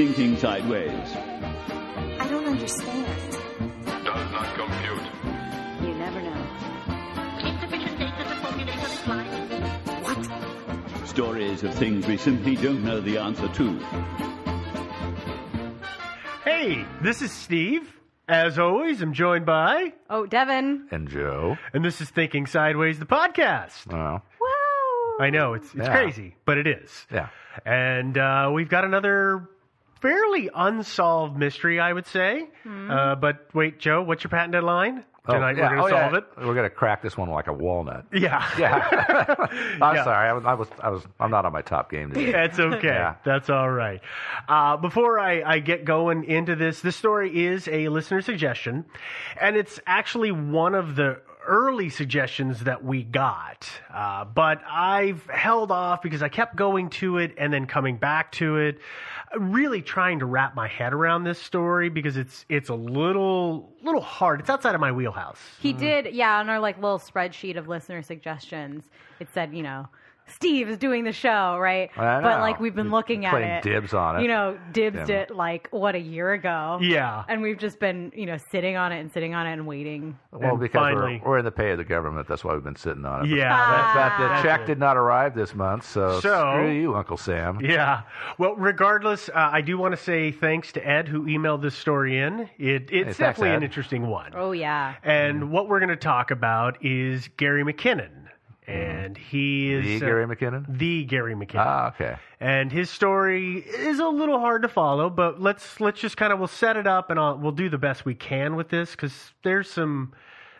Thinking sideways. I don't understand. Does not compute. You never know. Insufficient data to formulate a reply. What? Stories of things we simply don't know the answer to. Hey, this is Steve. As always, I'm joined by. Oh, Devin. And Joe. And this is Thinking Sideways, the podcast. Wow. I know, it's, it's Yeah. crazy, but it is. Yeah. And uh, we've got another fairly unsolved mystery, I would say. Uh, but wait, Joe, what's your patent deadline? Tonight yeah. we're going to oh, yeah. solve it. We're going to crack this one like a walnut. Yeah. Yeah. I'm Yeah. sorry. I was, I was. I was. I'm not on my top game today. That's okay. Yeah. That's all right. Uh, before I, I get going into this, this story is a listener suggestion, and it's actually one of the early suggestions that we got. Uh, but I've held off because I kept going to it and then coming back to it, really trying to wrap my head around this story because it's it's a little little hard. It's outside of my wheelhouse. He did, yeah, on our like little spreadsheet of listener suggestions, it said, you know, Steve is doing the show, right? I But like we've been You're looking at playing it. dibs on it. You know, dibs Yeah. it like what a year ago. Yeah. And we've just been, you know, sitting on it and sitting on it and waiting. Well, And because finally- we're, we're in the pay of the government, that's why we've been sitting on it. Yeah, But, that's- but the that's check it. did not arrive this month, so, So- screw you, Uncle Sam. Yeah. Well, regardless, uh, I do want to say thanks to Ed who emailed this story in. It, it's thanks, definitely an Ed. interesting one. Oh yeah. And what we're going to talk about is Gary McKinnon. And he is The uh, Gary McKinnon? The Gary McKinnon. Ah, okay. And his story is a little hard to follow, but let's let's just kind of we'll set it up and I'll, we'll do the best we can with this because there's some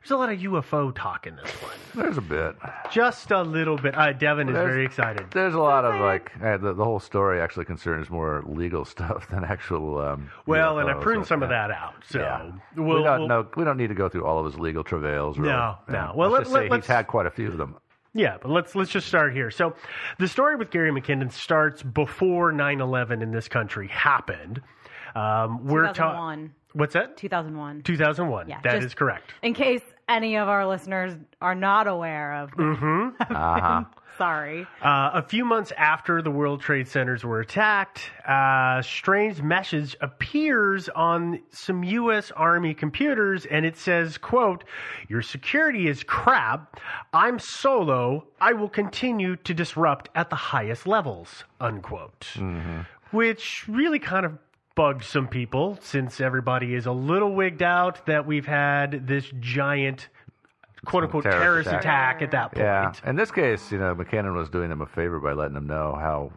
there's a lot of UFO talk in this one. There's a bit. Just a little bit. Uh, Devin is There's- very excited. There's a lot of like uh, the, the whole story actually concerns more legal stuff than actual. Um, Well, and I UFOs, pruned so, some of that out. So Yeah. we'll, we don't we'll- no, we don't need to go through all of his legal travails. Really. No, no. Well, let's let- just say let's- he's had quite a few of them. Yeah, but let's let's just start here. So, the story with Gary McKinnon starts before 9/11 in this country happened. Um, we're talking. 2001. What's that? 2001. 2001. Yeah, that just- is correct. In case any of our listeners are not aware of. Mm-hmm. Uh-huh. Sorry. Uh, a few months after the World Trade Centers were attacked, a strange message appears on some U.S. Army computers, and it says, "quote Your security is crap. I'm solo. I will continue to disrupt at the highest levels." Unquote. Which really kind of bugged some people, since everybody is a little wigged out that we've had this giant quote unquote terrorist, attack. at that point. Yeah. In this case, you know, McKinnon was doing them a favor by letting them know how,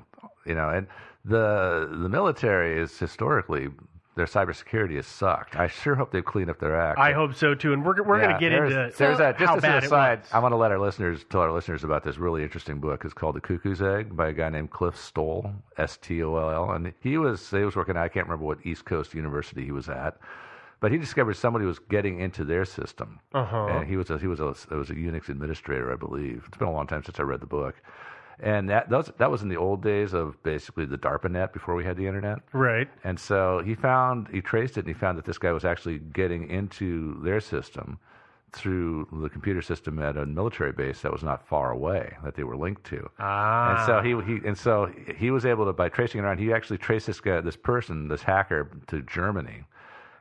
you know, and the the military is historically their cybersecurity has sucked. I sure hope they've cleaned up their act. I hope so too, and we're we're Yeah, going to get there's, into there's that. Just as an aside. I want to let our listeners tell our listeners about this really interesting book. It's called The Cuckoo's Egg by a guy named Cliff Stoll, S T O L L, and he was he was working. I can't remember what East Coast University he was at, but he discovered somebody was getting into their system, Uh-huh. and he was a, he was a it was a Unix administrator, I believe. It's been a long time since I read the book. And that that was, that was in the old days of basically the DARPANET before we had the internet. Right. And so he found, he traced it, and he found that this guy was actually getting into their system through the computer system at a military base that was not far away that they were linked to. Ah. And so he, he and so he was able to by tracing it around. He actually traced this guy, this person, this hacker to Germany.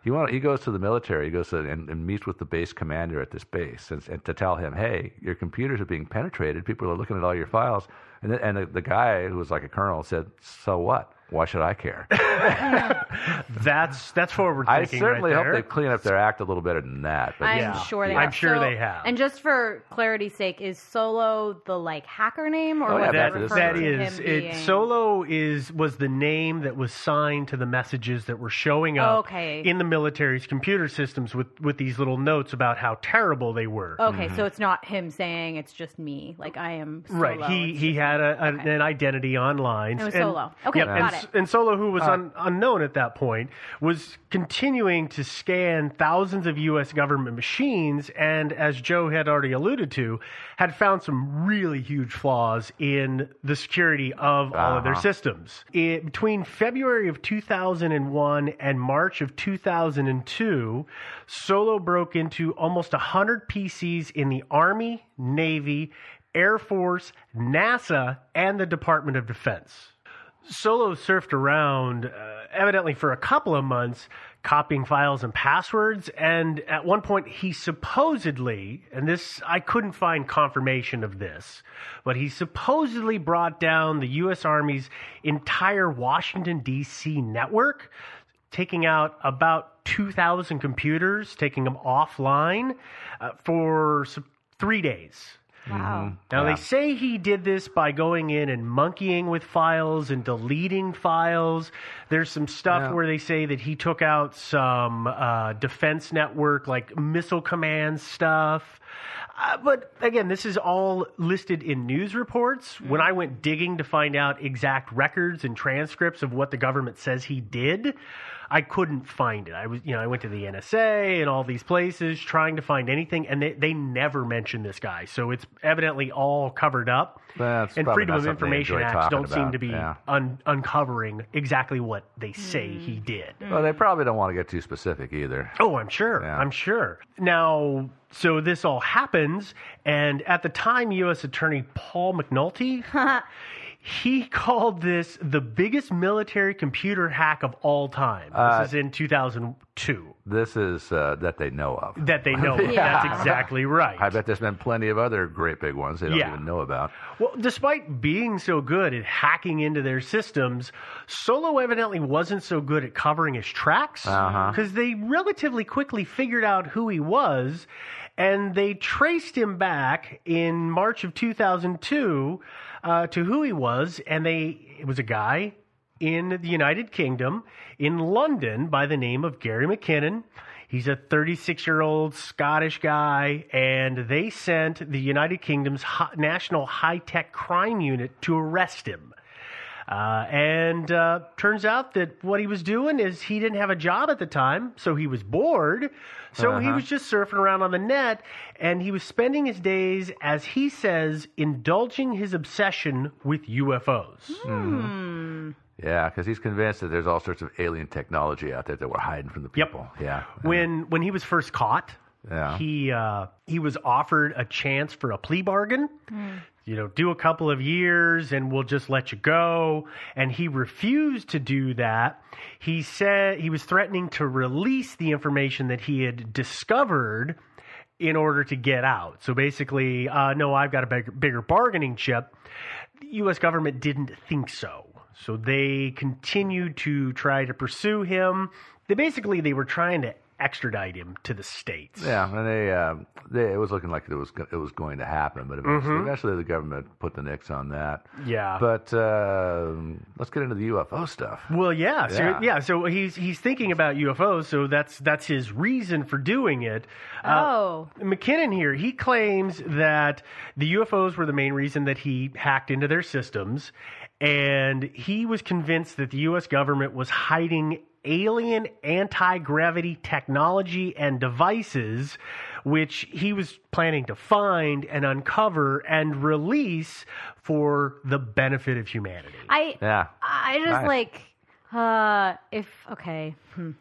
He went, he goes to the military. He goes to, and, and meets with the base commander at this base, and, and to tell him, "Hey, your computers are being penetrated. People are looking at all your files." And the, and the, the guy who was like a colonel said, "So what? Why should I care?" That's that's forward I thinking. I certainly right hope there. they've cleaned up their act a little better than that. But I'm yeah. sure they Yeah. have. I'm sure So- they have. And just for clarity's sake, is Solo the like hacker name, or Oh, yeah, was that it is- that to is him it. being- Solo is was the name that was signed to the messages that were showing up Okay. in the military's computer systems with with these little notes about how terrible they were. Okay, mm-hmm. so it's not him saying it's just me. Like I am. Solo. Right, he he had a, a, an identity online. It was and, Solo. Okay, yep, got and, it. And Solo, who was Uh, un, unknown at that point, was continuing to scan thousands of U.S. government machines, and as Joe had already alluded to, had found some really huge flaws in the security of all of their Uh-huh. systems. It, between February of 2001 and March of 2002, Solo broke into almost 100 PCs in the Army, Navy, Air Force, NASA, and the Department of Defense. Solo surfed around, uh, evidently for a couple of months, copying files and passwords. And at one point, he supposedly, and this, I couldn't find confirmation of this, but he supposedly brought down the U.S. Army's entire Washington, D.C. network, taking out about 2,000 computers, taking them offline uh, for three days. Wow. Now, Yeah. they say he did this by going in and monkeying with files and deleting files. There's some stuff Yeah. where they say that he took out some uh, defense network, like missile command stuff. Uh, but again, this is all listed in news reports. When I went digging to find out exact records and transcripts of what the government says he did, I couldn't find it. I was, you know, I went to the NSA and all these places trying to find anything, and they, they never mentioned this guy. So it's evidently all covered up. That's and probably Freedom not of something they Information Acts don't seem to be Yeah. un- uncovering exactly what they say hmm. he did. Well, they probably don't want to get too specific either. Oh, I'm sure. I'm sure. Now, so this all happens, and at the time, U.S. Attorney Paul McNulty, he called this the biggest military computer hack of all time. This Uh, is in 2002. This is uh, that they know of. That they know of. Yeah. That's exactly right. I bet there's been plenty of other great big ones they don't Yeah. even know about. Well, despite being so good at hacking into their systems, Solo evidently wasn't so good at covering his tracks Uh-huh. because they relatively quickly figured out who he was and they traced him back in March of 2002 uh, to who he was. And they, it was a guy in the United Kingdom in London by the name of Gary McKinnon. He's a 36 year old Scottish guy, and they sent the United Kingdom's National High Tech Crime Unit to arrest him. Uh, and uh, turns out that what he was doing is he didn't have a job at the time, so he was bored. So he Uh-huh. was just surfing around on the net, and he was spending his days, as he says, indulging his obsession with UFOs. Yeah, because he's convinced that there's all sorts of alien technology out there that we're hiding from the people. Yeah. When when he was first caught, Yeah. he uh, he was offered a chance for a plea bargain. You know, do a couple of years and we'll just let you go. And he refused to do that. He said he was threatening to release the information that he had discovered in order to get out. So basically, uh, no, I've got a bigger, bigger bargaining chip. The U.S. government didn't think so. So they continued to try to pursue him. They basically they were trying to extradite him to the states. Yeah, and they, uh, they it was looking like it was it was going to happen, but eventually, Mhm. eventually the government put the nix on that. Yeah. But uh, let's get into the UFO stuff. Well, yeah, so, Yeah. yeah. So he's he's thinking about UFOs, so that's that's his reason for doing it. Oh. Uh, McKinnon here, he claims that the UFOs were the main reason that he hacked into their systems, and he was convinced that the U.S. government was hiding alien anti gravity technology and devices. Which he was planning to find and uncover and release for the benefit of humanity. I Yeah. I just Nice. like uh if okay hmm.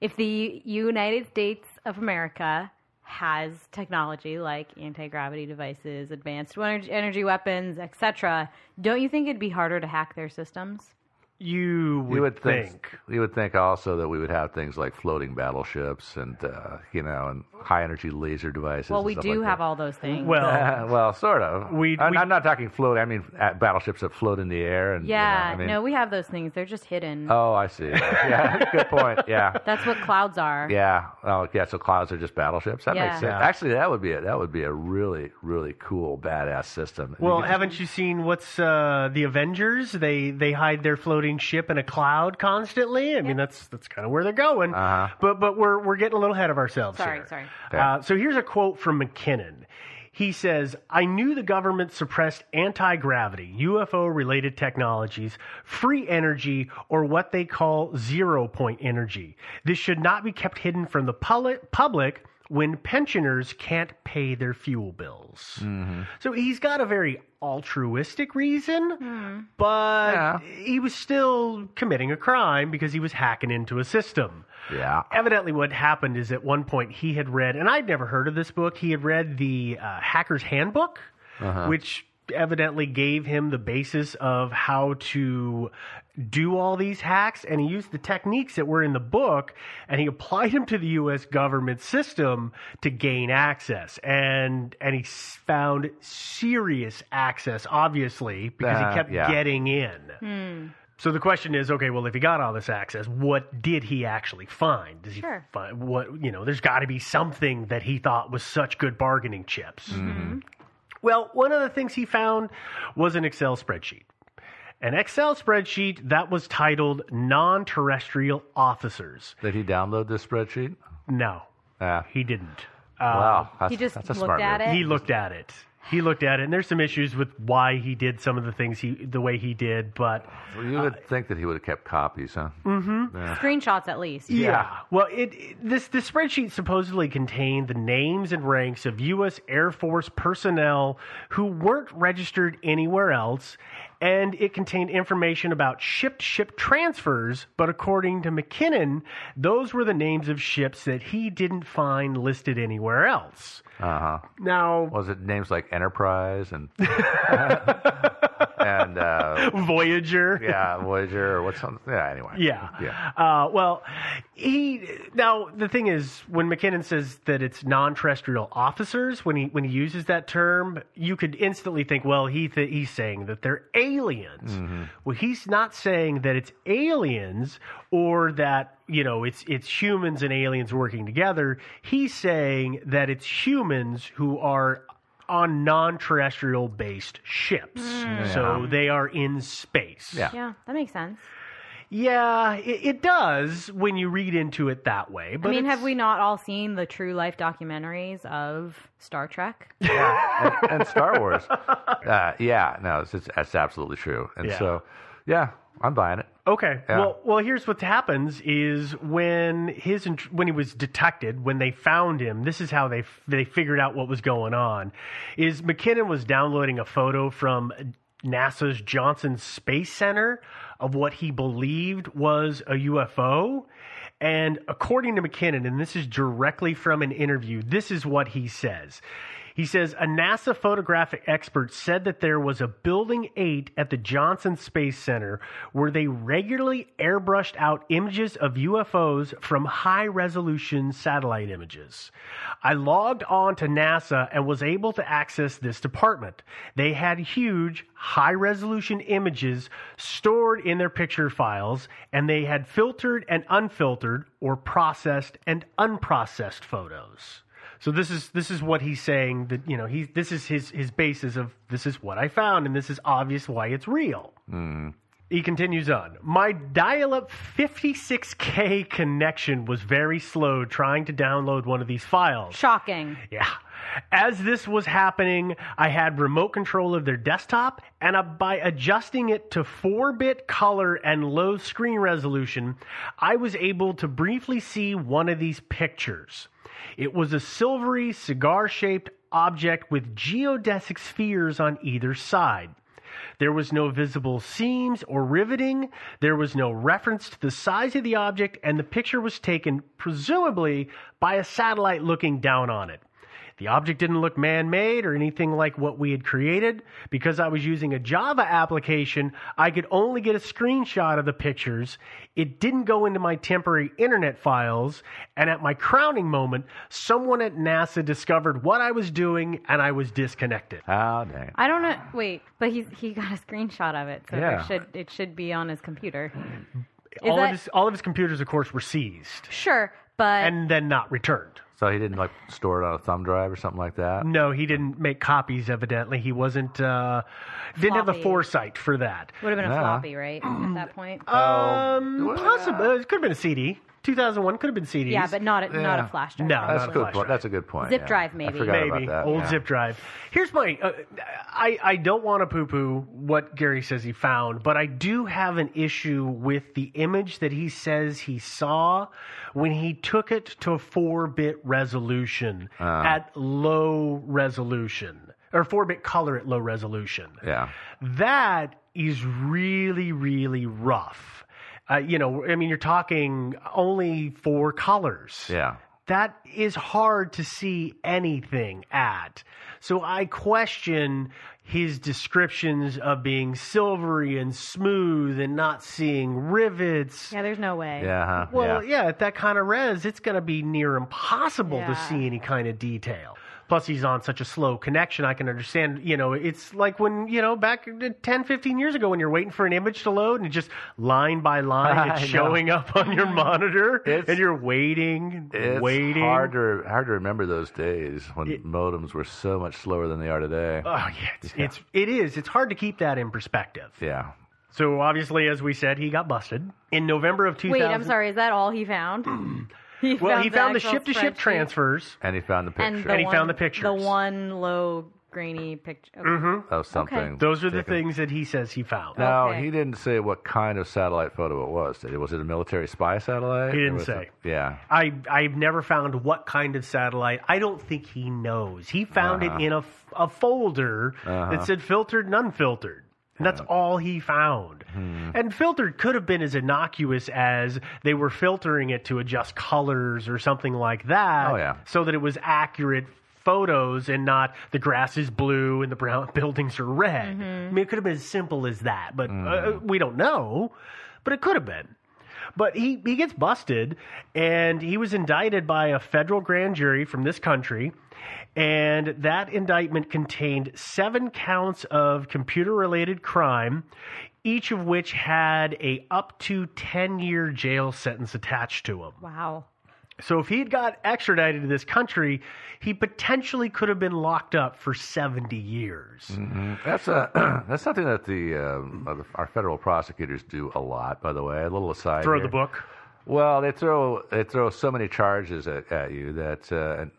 if the United States of America has technology like anti-gravity devices, advanced energy, energy weapons, etc., don't you think it'd be harder to hack their systems? You would, you would think, think. you would think also that we would have things like floating battleships and uh, you know and high energy laser devices. Well, and we stuff do like have that. all those things. Uh, well, sort of. We, I'm, I'm not talking float. I mean uh, battleships that float in the air. And you know, yeah, I mean- no, we have those things. They're just hidden. Oh, I see. Yeah, good point. Yeah. That's what clouds are. Yeah. Oh, yeah. So clouds are just battleships. That Yeah. makes sense. Yeah. Actually, that would be a, that would be a really really cool badass system. Well, could just- haven't you seen what's uh, the Avengers? They they hide their floating ship in a cloud constantly. I mean, that's that's kind of where they're going. Uh-huh. But but we're we're getting a little ahead of ourselves Sorry, here. sorry. Uh, so here's a quote from McKinnon. He says, I knew the government suppressed anti gravity, UFO related technologies, free energy, or what they call zero point energy. This should not be kept hidden from the public, public when pensioners can't pay their fuel bills. Mm-hmm. So he's got a very altruistic reason, Hmm. but he was still committing a crime because he was hacking into a system. Yeah. Evidently, what happened is at one point he had read, and I'd never heard of this book, he had read the uh, Hacker's Handbook, Uh-huh. which evidently gave him the basis of how to do all these hacks and he used the techniques that were in the book and he applied them to the US government system to gain access and and he found serious access obviously because Uh, he kept yeah. getting in Hmm. so the question is, okay, well, if he got all this access, what did he actually find? Does he Sure. find what you know? There's got to be something that he thought was such good bargaining chips. Mm-hmm. Well, one of the things he found was an Excel spreadsheet. An Excel spreadsheet that was titled Non-Terrestrial Officers. Did he download this spreadsheet? No, Yeah. he didn't. Wow. Uh, That's, He just that's a looked smart at move. it? he looked at it. He looked at it, and there's some issues with why he did some of the things he, the way he did, but Well, you would think that he would have kept copies, huh? Mhm. Yeah. Screenshots at least. Yeah. Well, it, it- this this spreadsheet supposedly contained the names and ranks of U.S. Air Force personnel who weren't registered anywhere else, and it contained information about ship-to-ship transfers. But according to McKinnon, those were the names of ships that he didn't find listed anywhere else. Uh huh. Now, Was it names like Enterprise and and uh, Voyager. yeah, Voyager or what's something? Yeah. Anyway. Yeah. Yeah. Uh, well, he now the thing is when McKinnon says that it's non-terrestrial officers, when he when he uses that term, you could instantly think, well, he th- he's saying that they're aliens. Mm-hmm. Well, he's not saying that it's aliens or that you know it's it's humans and aliens working together. He's saying that it's humans who are on non-terrestrial based ships, Mm. so they are in space. Yeah. Yeah, that makes sense. Yeah, it, it does when you read into it that way. But I mean, it's- have we not all seen the true life documentaries of Star Trek? and, and Star Wars. Uh, yeah, no, it's, it's, that's absolutely true. And Yeah. so, yeah, I'm buying it. Okay. Yeah. Well, well, here's what happens: is when his when he was detected, when they found him, this is how they they figured out what was going on. Is McKinnon was downloading a photo from NASA's Johnson Space Center of what he believed was a UFO. And according to McKinnon, and this is directly from an interview, this is what he says. He says a NASA photographic expert said that there was a Building 8 at the Johnson Space Center where they regularly airbrushed out images of UFOs from high resolution satellite images. I logged on to NASA and was able to access this department. They had huge, high resolution images stored in their picture files, and they had filtered and unfiltered or processed and unprocessed photos. So this is this is what he's saying that you know he this is his his basis of this is what I found and this is obvious why it's real. Mm. He continues on. My dial up 56K connection was very slow trying to download one of these files. Shocking. Yeah. As this was happening, I had remote control of their desktop, and by adjusting it to 4 bit color and low screen resolution, I was able to briefly see one of these pictures. It was a silvery, cigar shaped object with geodesic spheres on either side. There was no visible seams or riveting. There was no reference to the size of the object, and the picture was taken, presumably, by a satellite looking down on it. The object didn't look man made or anything like what we had created. Because I was using a Java application, I could only get a screenshot of the pictures. It didn't go into my temporary internet files. And at my crowning moment, someone at NASA discovered what I was doing and I was disconnected. How dang. I don't know. Wait, but he he got a screenshot of it, so Yeah. it should it should be on his computer. All, that- of his, all of his computers, of course, were seized Sure, but and then not returned. So he didn't like store it on a thumb drive or something like that. No, he didn't make copies. Evidently, he wasn't. Uh, didn't have the Floppy. foresight for that. would have been a Yeah. floppy, right? At that point. Um, possibly. It could have been a CD. 2001 could have been CDs. Yeah, but not a, not a flash drive. No, that's not a a good flash point. drive. That's a good point. Zip yeah. drive, maybe. I forgot Maybe about that. old yeah. zip drive. Here's my. Uh, I I don't want to poo poo what Gary says he found, but I do have an issue with the image that he says he saw when he took it to a four bit resolution Ah. at low resolution or four bit color at low resolution. Yeah. That is really really rough. Uh, you know, I mean, you're talking only four colors Yeah. that is hard to see anything at. So I question his descriptions of being silvery and smooth and not seeing rivets. Yeah, there's no way. Yeah. Huh? Well, yeah. yeah. at that kind of res, it's going to be near impossible to Yeah. see any kind of detail. Plus, he's on such a slow connection. I can understand, you know, it's like when, you know, back 10, 15 years ago when you're waiting for an image to load and it's just line by line, it's showing up on your monitor It's- and you're waiting, It's waiting. hard to hard to remember those days when modems were so much slower than they are today. Oh yeah, it's, it's it is. It's hard to keep that in perspective. yeah. So obviously, as we said, he got busted in November of 2000. Wait, I'm sorry. Is that all he found? he Well, he found the ship-to-ship transfers. And he found the picture. and, the And he one, found the pictures. The one low grainy picture. Okay. Mm-hmm. of something. Those are the taken. things that he says he found. Now Okay. he didn't say what kind of satellite photo it was. Did he? Was it a military spy satellite? He didn't say. it- yeah. I I've never found what kind of satellite. I don't think he knows. He found Uh-huh. it in a, a folder Uh-huh. that said filtered and unfiltered. And that's all he found. Hmm. And filtered could have been as innocuous as they were filtering it to adjust colors or something like that. Oh, yeah. So that it was accurate photos and not the grass is blue and the brown buildings are red. I mean, it could have been as simple as that, but uh, we don't know. But it could have been. But he, he gets busted, and he was indicted by a federal grand jury from this country. And that indictment contained seven counts of computer related crime, each of which had a up to 10 year jail sentence attached to him. Wow. So if he'd got extradited to this country, he potentially could have been locked up for 70 years. Mhm. That's a that's something that the, um, uh, our federal prosecutors do a lot. By the way, a little aside. Throw here. the book. Well, they throw they throw so many charges at, at you that uh, and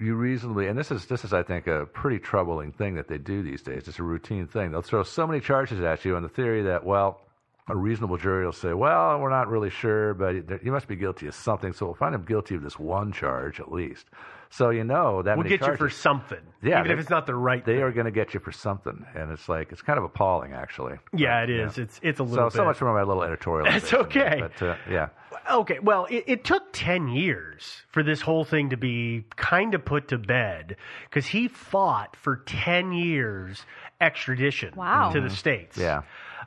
you reasonably and this is this is I think a pretty troubling thing that they do these days. It's a routine thing. They'll throw so many charges at you on the theory that well. A reasonable jury will say, "Well, we're not really sure, but you must be guilty of something, so we'll find him guilty of this one charge at least." So you know that we'll many get you for something. Yeah, even if it's not the right. They thing. are going to get you for something, and it's like it's kind of appalling, actually. Yeah, But, it yeah. It's it's a little. so bit. much for my little editorial. That's okay. But uh, yeah, Okay, well, it, it took 10 years for this whole thing to be kind of put to bed because he fought for 10 years extradition Wow. to the States. yeah.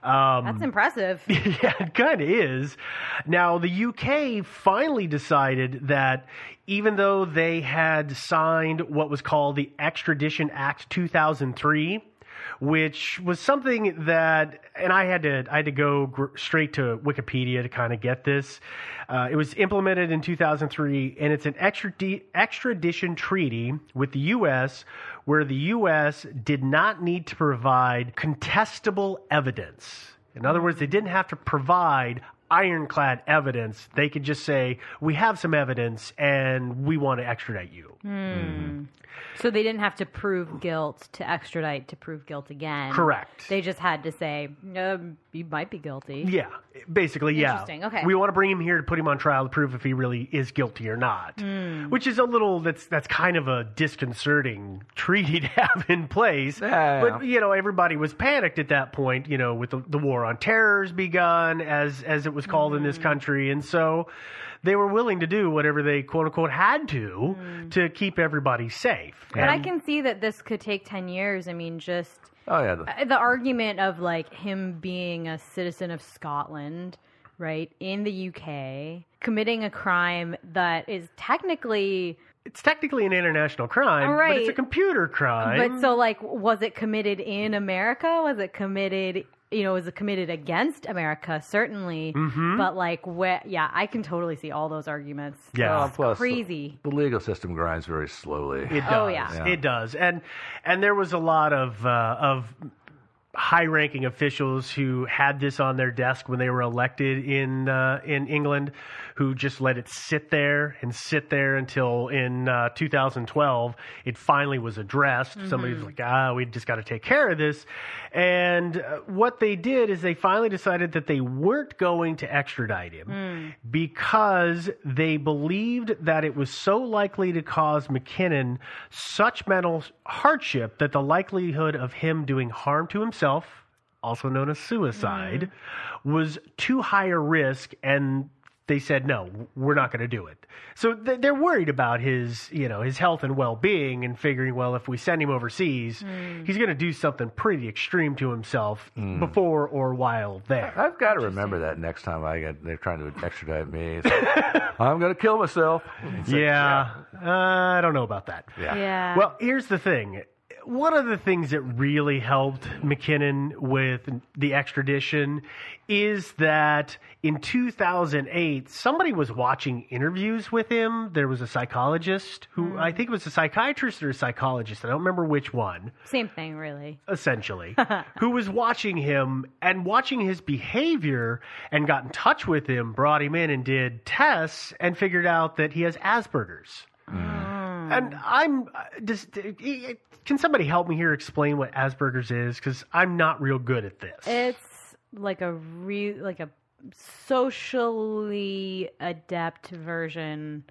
Um, That's impressive. yeah, it kind of is. Now, the UK finally decided that even though they had signed what was called the Extradition Act 2003, which was something that, and I had to, I had to go gr- straight to Wikipedia to kind of get this. Uh, it was implemented in 2003, and it's an extradi- extradition treaty with the U.S. where the U.S. did not need to provide contestable evidence. In other words, they didn't have to provide ironclad evidence. They could just say, "We have some evidence, and we want to extradite you." Hmm. So they didn't have to prove guilt to extradite to prove guilt again. Correct. They just had to say, um, you might be guilty. Yeah, basically, yeah. Interesting, okay. We want to bring him here to put him on trial to prove if he really is guilty or not. Hmm. Which is a little that's that's kind of a disconcerting treaty to have in place. Yeah, But you know, everybody was panicked at that point. You know, with the, the war on terror's begun, as as it was called in Hmm. this country, and so they were willing to do whatever they quote unquote had to to keep everybody safe. Hmm. But I can see that this could take 10 years. I mean, just Oh yeah. The, uh, the argument of like him being a citizen of Scotland, right, in the UK, committing a crime that is technically. it's technically an international crime, right. but it's a computer crime. But so, like, was it committed in America? Was it committed, you know, was committed against America? Certainly. Mhm. But, like, where, yeah, I can totally see all those arguments. Yeah. Well, It's plus, crazy. The legal system grinds very slowly. It does. Oh, yeah. Yeah. It does. And and there was a lot of uh, of high-ranking officials who had this on their desk when they were elected in uh, in England, who just let it sit there and sit there until in uh, 2012 it finally was addressed. Somebody was like, "Ah, we just got to take care of this." And uh, what they did is they finally decided that they weren't going to extradite him because they believed that it was so likely to cause McKinnon such mental hardship that the likelihood of him doing harm to himself, also known as suicide, mm. was too high a risk and they said no, we're not going to do it. So th- they're worried about his, you know, his health and well-being and figuring, well, if we send him overseas, mm. he's going to do something pretty extreme to himself mm. before or while there. I've got to remember that next time I get they're trying to extradite me. It's like, I'm going to kill myself. It's like, yeah, Uh, I don't know about that. Yeah. Yeah. Well, here's the thing. One of the things that really helped McKinnon with the extradition is that in 2008, somebody was watching interviews with him. There was a psychologist who mm-hmm. I think was a psychiatrist or a psychologist. I don't remember which one Same thing, really. essentially, who was watching him and watching his behavior and got in touch with him, brought him in and did tests and figured out that he has Asperger's. Mm. And I'm uh, just, can somebody help me here explain what Asperger's is? Because I'm not real good at this. It's like a re like a socially adept version.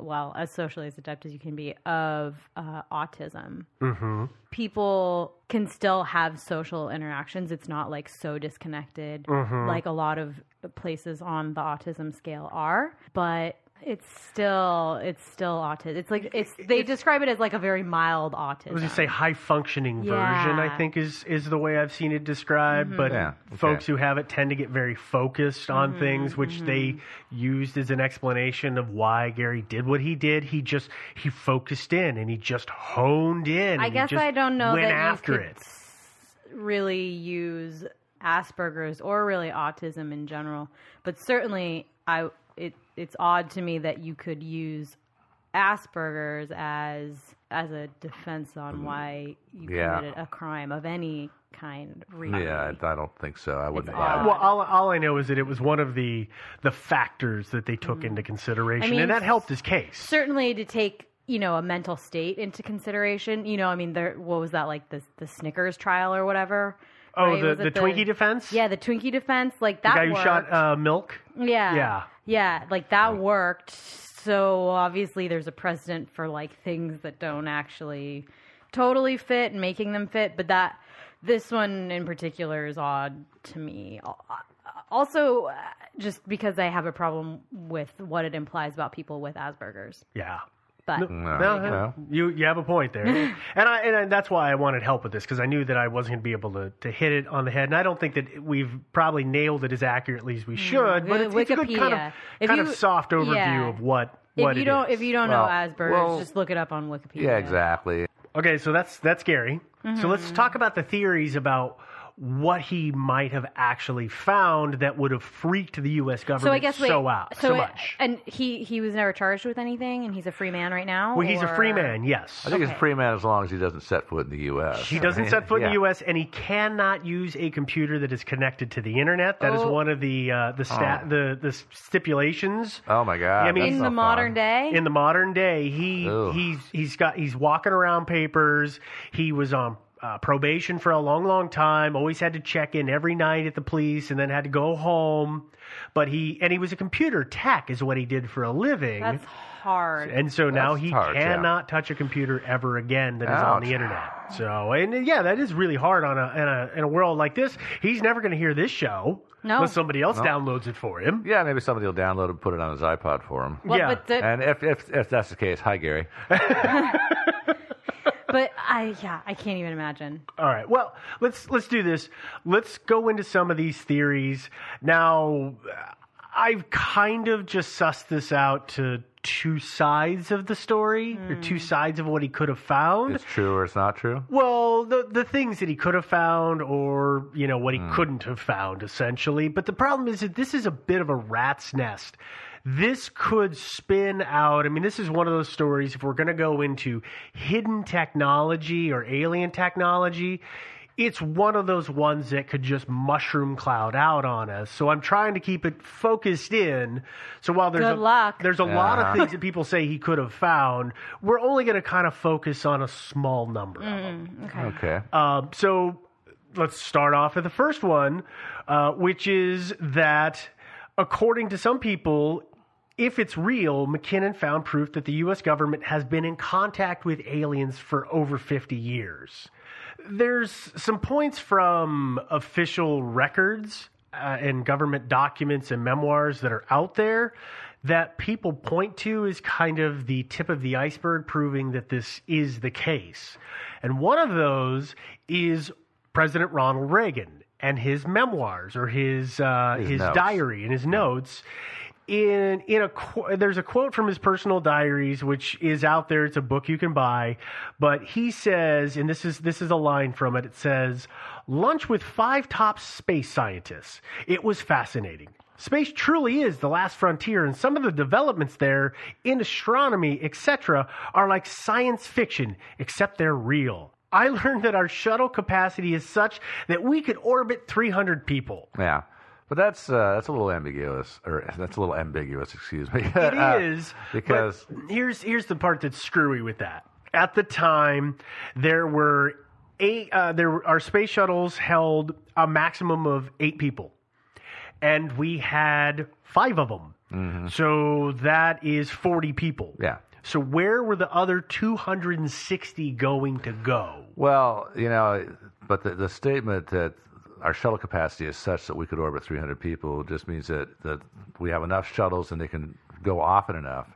Well, as socially as adept as you can be of uh, autism. mm-hmm. People can still have social interactions. It's not like so disconnected Mhm. like a lot of places on the autism scale are, but it's still it's still autism. It's like it's they describe it as like a very mild autism. I was going to say high functioning version, I think is, is the way I've seen it described. Mm-hmm. But Yeah, folks who have it tend to get very focused on mm-hmm, things, which they mm-hmm. used as an explanation of why Gary did what he did. He just, he focused in and he just honed in. I guess I don't know went that after you could it. really use Asperger's or really autism in general, but certainly I it it's odd to me that you could use Asperger's as as a defense on why you Yeah. committed a crime of any kind. Really. Yeah, I, I don't think so. I wouldn't. Buy Well, all, all I know is that it was one of the the factors that they took into consideration, Mm. I mean, and that helped his case. certainly to take you know a mental state into consideration you know i mean there what was that like the the snickers trial or whatever Oh, right? the, Was the Twinkie defense? Yeah, the Twinkie defense. Like The that. guy who worked. shot uh, Milk? Yeah. Yeah. Yeah, like that worked. So obviously there's a precedent for like things that don't actually totally fit and making them fit, but that this one in particular is odd to me. Also, uh, just because I have a problem with what it implies about people with Asperger's. Yeah. But No, no, you you have a point there, and I and I, that's why I wanted help with this because I knew that I wasn't going to be able to, to hit it on the head, and I don't think that we've probably nailed it as accurately as we should. But it's, it's a good kind of Mm, If kind you- of soft overview yeah. of what what if you it don't is. if you don't know Asperger's, just look it up on Wikipedia. Yeah, exactly. Okay, so that's that's scary. So let's Mhm. talk about the theories about what he might have actually found that would have freaked the U.S. government So I guess wait, so out so, so it- much. and he he was never charged with anything, and he's a free man right now. Well, he's a free man, yes. I think he's a free man as long as he doesn't set foot in the U.S. He doesn't set foot in the U.S. and he cannot use a computer that is connected to the internet. That is Oh. one of the uh, the stat Oh. the the stipulations. Oh my God! I mean, in the modern day. In the modern day, he Ugh. he's he's got he's walking around papers. He was on uh, probation for a long, long time. Always had to check in every night at the police, and then had to go home. But he and he was a computer tech, is what he did for a living. That's hard. and so now he hard, yeah. cannot touch a computer ever again that is on the internet. So, and yeah, that is really hard on a in a in a world like this. He's never going to hear this show No. unless somebody else No. downloads it for him. Yeah, maybe somebody will download it and put it on his iPod for him. Well, Yeah. but the- and if, if if that's the case, hi Gary. But I yeah, I can't even imagine. All right. Well, let's let's do this. Let's go into some of these theories. Now, I've kind of just sussed this out to two sides of the story, or hmm. two sides of what he could have found. It's true or it's not true. Well, the the things that he could have found, or you know what he hmm. couldn't have found, essentially. But the problem is that this is a bit of a rat's nest. This could spin out. I mean, this is one of those stories. If we're going to go into hidden technology or alien technology, it's one of those ones that could just mushroom cloud out on us. So I'm trying to keep it focused in. So while there's Good a, luck. there's a lot of things that people say he could have found, we're only going to kind of focus on a small number of them. Mm, okay. Okay. Um, so let's start off with the first one, uh, which is that according to some people, if it's real, McKinnon found proof that the U.S. government has been in contact with aliens for over 50 years. There's some points from official records uh, and government documents and memoirs that are out there that people point to as kind of the tip of the iceberg proving that this is the case. And one of those is President Ronald Reagan and his memoirs or his uh, His his, diary and his notes. In in a there's a quote from his personal diaries which is out there. It's a book you can buy, but he says, and this is this is a line from it. It says, "Lunch with five top space scientists. It was fascinating." Space truly is the last frontier, and some of the developments there in astronomy, etc., are like science fiction, except they're real. I learned that our shuttle capacity is such that we could orbit 300 people. Yeah. But that's uh, that's a little ambiguous, or that's a little ambiguous. Excuse me. It is Uh, because but here's here's the part that's screwy with that. At the time, there were eight. Uh, there our space shuttles held a maximum of eight people, and we had five of them. So that is forty people. Mm-hmm. Yeah. So where were the other two hundred and sixty going to go? Well, you know, but the, the statement that our shuttle capacity is such that we could orbit 300 people just means that, that we have enough shuttles and they can go often enough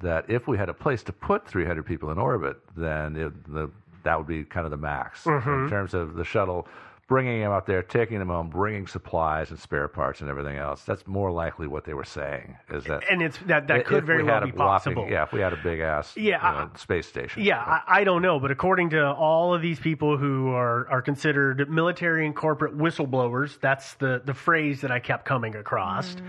that if we had a place to put 300 people in orbit, then it, the, that would be kind of the max Mhm. in terms of the shuttle bringing them out there, taking them home, bringing supplies and spare parts and everything else. That's more likely what they were saying. Is that And it's that that could very we well had be a whopping- possible. Yeah, if we had a big ass Yeah, you know, space station. Yeah, I, I don't know, but according to all of these people who are, are considered military and corporate whistleblowers, that's the, the phrase that I kept coming across. Mm.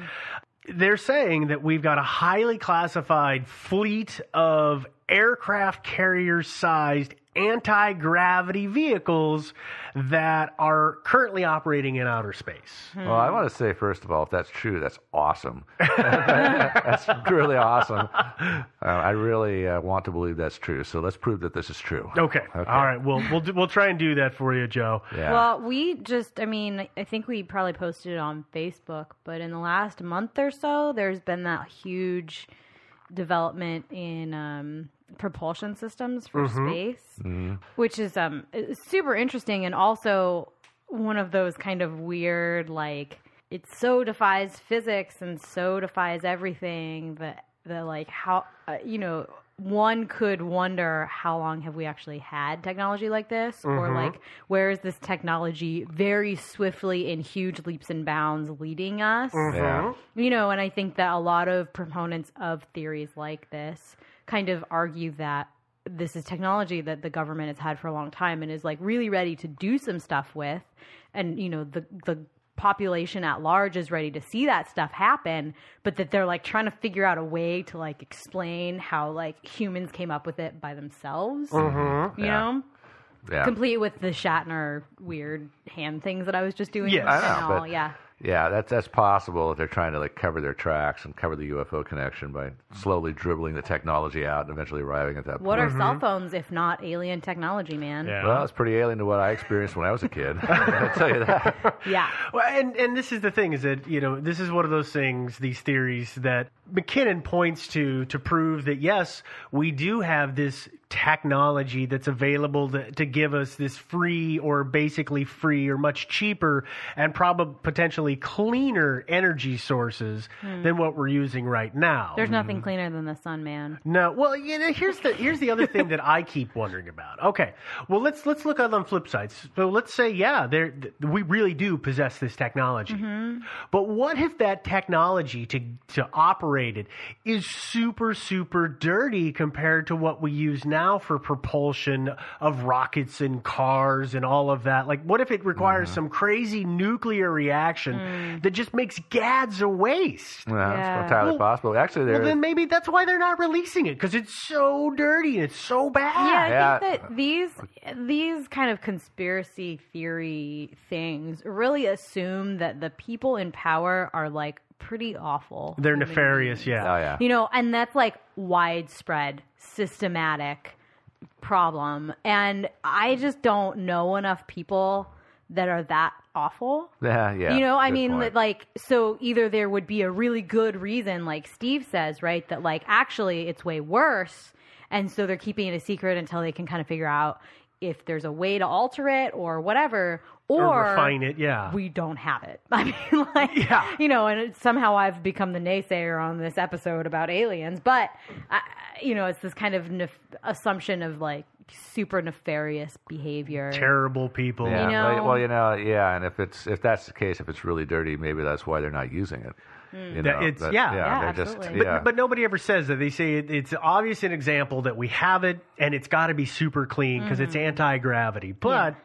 They're saying that we've got a highly classified fleet of aircraft carrier sized anti gravity vehicles that are currently operating in outer space. Well, I want to say first of all, if that's true, that's awesome. that's really awesome. Uh, I really uh, want to believe that's true. So let's prove that this is true. Okay. All right. We'll we'll do, we'll try and do that for you, Joe. Yeah. Well, we just, I mean, I think we probably posted it on Facebook, but in the last month or so, there's been that huge development in um, propulsion systems for Mhm. space, Mhm. which is um, super interesting and also one of those kind of weird, like, it so defies physics and so defies everything that, that like, how, uh, you know, one could wonder how long have we actually had technology like this or Mhm. like where is this technology very swiftly in huge leaps and bounds leading us Mhm. Yeah. you know and i think that a lot of proponents of theories like this kind of argue that this is technology that the government has had for a long time and is like really ready to do some stuff with and you know the the population at large is ready to see that stuff happen but that they're like trying to figure out a way to like explain how like humans came up with it by themselves Mhm. you Yeah. know Yeah. complete with the Shatner weird hand things that I was just doing Yes. I know, all, yeah Yeah, that's that's possible if they're trying to like cover their tracks and cover the UFO connection by slowly dribbling the technology out and eventually arriving at that point. what point. are cell mm-hmm. phones if not alien technology man Well, it's pretty alien to what I experienced when I was a kid. I'll tell you that. yeah Well, and and this is the thing is that you know this is one of those things, these theories that McKinnon points to to prove that yes, we do have this technology that's available to, to give us this free or basically free or much cheaper and probably potentially cleaner energy sources Hmm. than what we're using right now. there's nothing cleaner than the sun man No, well, you know, here's the here's the other thing that I keep wondering about. Okay, well let's let's look at on flip sides. So let's say, yeah, there th- we really do possess this technology, but what if that technology to to operate it is super super dirty compared to what we use now for propulsion of rockets and cars and all of that? Like, what if it requires mm-hmm. some crazy nuclear reaction mm. that just makes gads a waste? Well, it's entirely Well- possible. Actually, Well, then maybe that's why they're not releasing it because it's so dirty and it's so bad. Yeah, I think that these these kind of conspiracy theory things really assume that the people in power are like pretty awful. they're human nefarious. Yeah. Oh yeah. You know, and that's like widespread, systematic problem. And I just don't know enough people that are that awful. Yeah, yeah. You know, I mean, point. like, so either there would be a really good reason, like Steve says, right, that like actually it's way worse, and so they're keeping it a secret until they can kind of figure out if there's a way to alter it or whatever, or, Or refine it, yeah. we don't have it. I mean, like, you know, and it, somehow I've become the naysayer on this episode about aliens, but I, you know, it's this kind of nef- assumption of like super nefarious behavior. Terrible people. Yeah. You know? Well, well, you know, yeah, and if it's if that's the case, if it's really dirty, maybe that's why they're not using it. You know, it's that- yeah, yeah, they're just But, yeah. but nobody ever says that. They say it, it's obvious an example that we have it and it's got to be super clean because it's Mm-hmm. anti gravity. But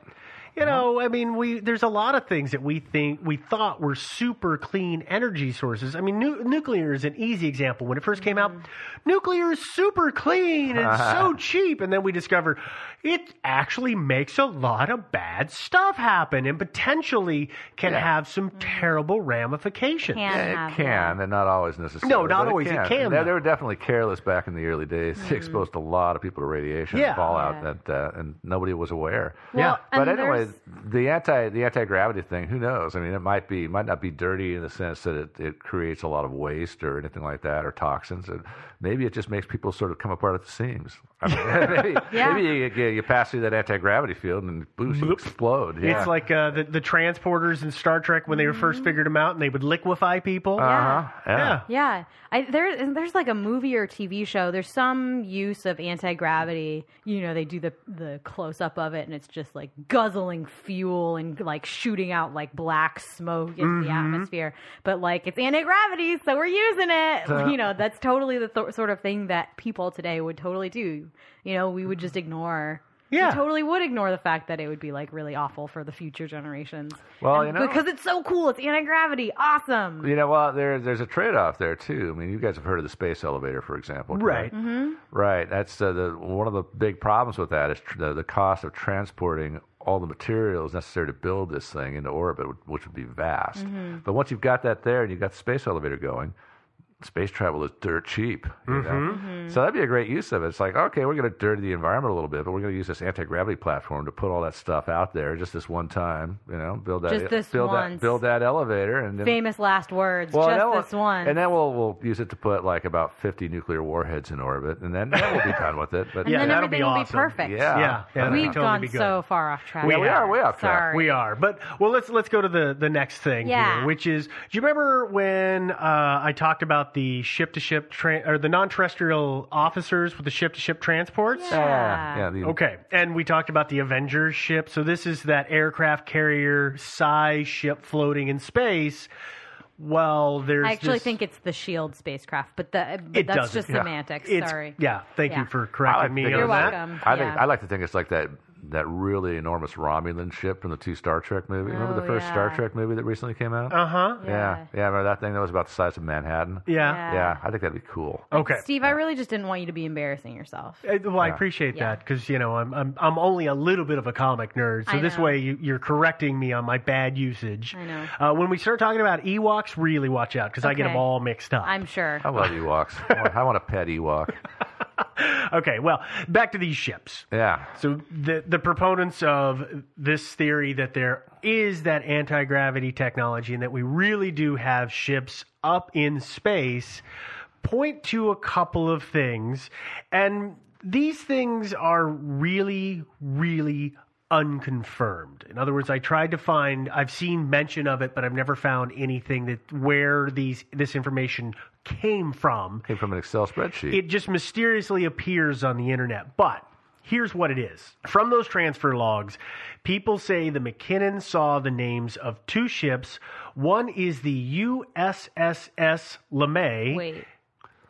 you know, I mean, we there's a lot of things that we think we thought were super clean energy sources. I mean, nu- nuclear is an easy example. When it first came out, Mm-hmm. nuclear is super clean and so cheap, and then we discovered it actually makes a lot of bad stuff happen and potentially can have some terrible ramifications. Yeah, it can, and not always necessarily. No, not but always. It It can, They, though. they were definitely careless back in the early days. They exposed a lot of people to radiation Yeah. and fallout, Yeah. that, uh, and nobody was aware. Well, but and anyway, there's- the anti the anti gravity thing. Who knows? I mean, it might be might not be dirty in the sense that it, it creates a lot of waste or anything like that or toxins. And maybe it just makes people sort of come apart at the seams. I mean, maybe Yeah. maybe you, you, you pass through that anti gravity field and boosh, you explode. Yeah. It's like uh, the the transporters in Star Trek when they were first figured them out, and they would liquefy people. Uh-huh. Yeah. Yeah, I, there there's like a movie or TV show. There's some use of anti gravity. You know, they do the the close up of it, and it's just like guzzling fuel and like shooting out like black smoke into the Mhm. atmosphere. But like it's anti gravity, so we're using it. Uh. you know, that's totally the th- sort of thing that people today would totally do. You know, we would just ignore Yeah. You totally would ignore the fact that it would be like really awful for the future generations. Well, And you know- because it's so cool. It's anti gravity. Awesome. You know, well, there, there's a trade-off there too. I mean, you guys have heard of the space elevator, for example, Right. correct? Mm-hmm. Right. That's uh, the one of the big problems with that is tr- the, the cost of transporting all the materials necessary to build this thing into orbit, which would be vast. Mhm. But once you've got that there and you've got the space elevator going, space travel is dirt cheap. You know? Mhm. Mhm. So that'd be a great use of it. It's like, okay, we're going to dirty the environment a little bit, but we're going to use this anti gravity platform to put all that stuff out there just this one time. You know, build that, Just this build once. that, build that elevator, and then Famous last words. well, and then just we'll- this one. And then we'll we'll use it to put like about fifty nuclear warheads in orbit, and then, then we'll be done with it. But and then everything will be perfect. Yeah, Yeah, yeah, We've totally gone so far off track. We, we are way off track. Sorry. We are, but well, let's let's go to the the next thing Yeah. here, which is, do you remember when uh, I talked about the ship to ship or the non-terrestrial officers with the ship to ship transports? Yeah, ah, yeah. the- Okay, and we talked about the Avengers ship. So this is that aircraft carrier size ship floating in space. Well, there's I actually this- think it's the Shield spacecraft, but, the, but that's doesn't, just yeah. semantics. It's- Sorry. yeah, thank you for I correcting like me think on You're that. welcome. I think Yeah. I like to think it's like that that really enormous Romulan ship from the two Star Trek movies. Remember the Oh, first Star. Trek movie that recently came out? Uh huh. yeah. yeah, Remember that thing that was about the size of Manhattan? Yeah. Yeah. Yeah, I think that'd be cool. Okay. Steve, I really just didn't want you to be embarrassing yourself. Uh, Well, I appreciate Yeah. that because you know I'm I'm I'm only a little bit of a comic nerd, so I this know. way you, you're correcting me on my bad usage. I know. Uh, when we start talking about Ewoks, really watch out because I get them all mixed up. I'm sure. I love Ewoks. I want, I want a pet Ewok. okay, well, back to these ships. Yeah. So the the proponents of this theory that there is that anti gravity technology and that we really do have ships up in space point to a couple of things, and these things are really, really unconfirmed. In other words, I tried to find I've seen mention of it, but I've never found anything that where these this information came from. Came from an Excel spreadsheet. It just mysteriously appears on the internet. But here's what it is from those transfer logs, people say the McKinnon saw the names of two ships. One is the USSS LeMay. Wait.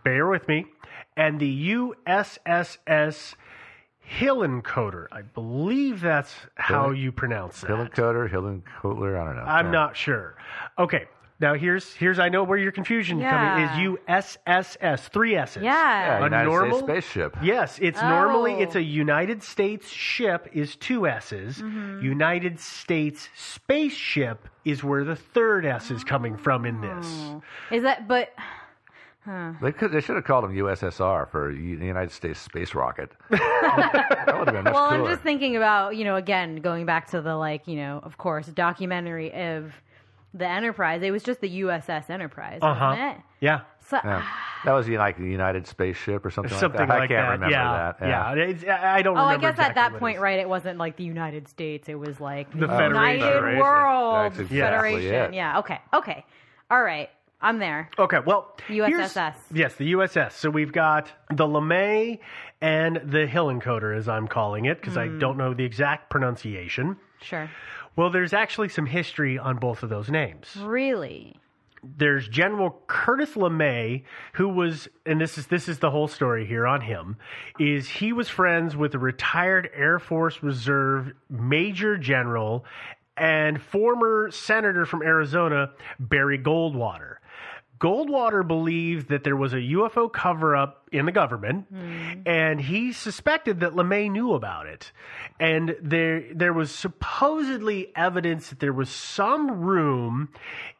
Bear with me. And the USSS Hillenkoder. I believe that's how Hillen- you pronounce that. Hillenkoder, Hillenkotler, I don't know. I'm Yeah. not sure. Okay. Now here's here's I know where your confusion coming Yeah. is USSS three S's. Yeah. Yeah, A United normal States spaceship. Yes, it's normally Oh. it's a United States ship is two S's. Mm-hmm. United States spaceship is where the third S is coming from in this. Oh. Is that, but. Huh. They could. They should have called him USSR for U- United States Space Rocket. that would have been much well, I'm just thinking about, you know, again, going back to the, like, you know, of course, documentary of the Enterprise. It was just the USS Enterprise, Uh huh. wasn't it? Yeah. So, Yeah. That was like the United Spaceship or something, Something like that. like I can't that. remember yeah. that. Yeah. It's- I I don't Oh, I remember guess at exactly that it point, is. right? It wasn't like the United States. It was like The United Federation. World That's exactly Federation. it. Yeah. Okay. Okay. All right. I'm there. Okay, well, here's- USSS. Yes, the USS. So we've got the LeMay and the Hill Encoder, as I'm calling it, because I Hmm. don't know the exact pronunciation. Sure. Well, there's actually some history on both of those names. Really? There's General Curtis LeMay, who was, and this is this is the whole story here on him, is he was friends with a retired Air Force Reserve Major General and former senator from Arizona, Barry Goldwater. Goldwater believed that there was a UFO cover up in the government, and he suspected that LeMay knew about it. And there, there was supposedly evidence that there was some room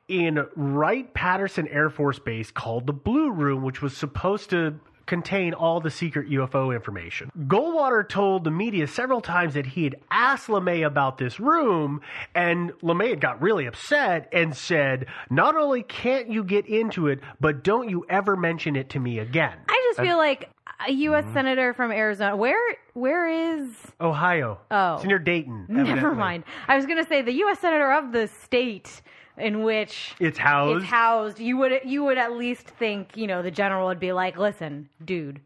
in Wright Patterson Air Force Base called the Blue Room, which was supposed to contain all the secret UFO information. Goldwater told the media several times that he had asked LeMay about this room, and LeMay had got really upset and said, Not only can't you get into it, but don't you ever mention it to me again. I just feel like a U.S. Mm-hmm. senator from Arizona. Where? Where is? Ohio. Oh. It's near Dayton. Never evidently. mind. I was going to say the U.S. senator of the state in which It's housed. it's housed. You would you would at least think you know the general would be like, listen, dude,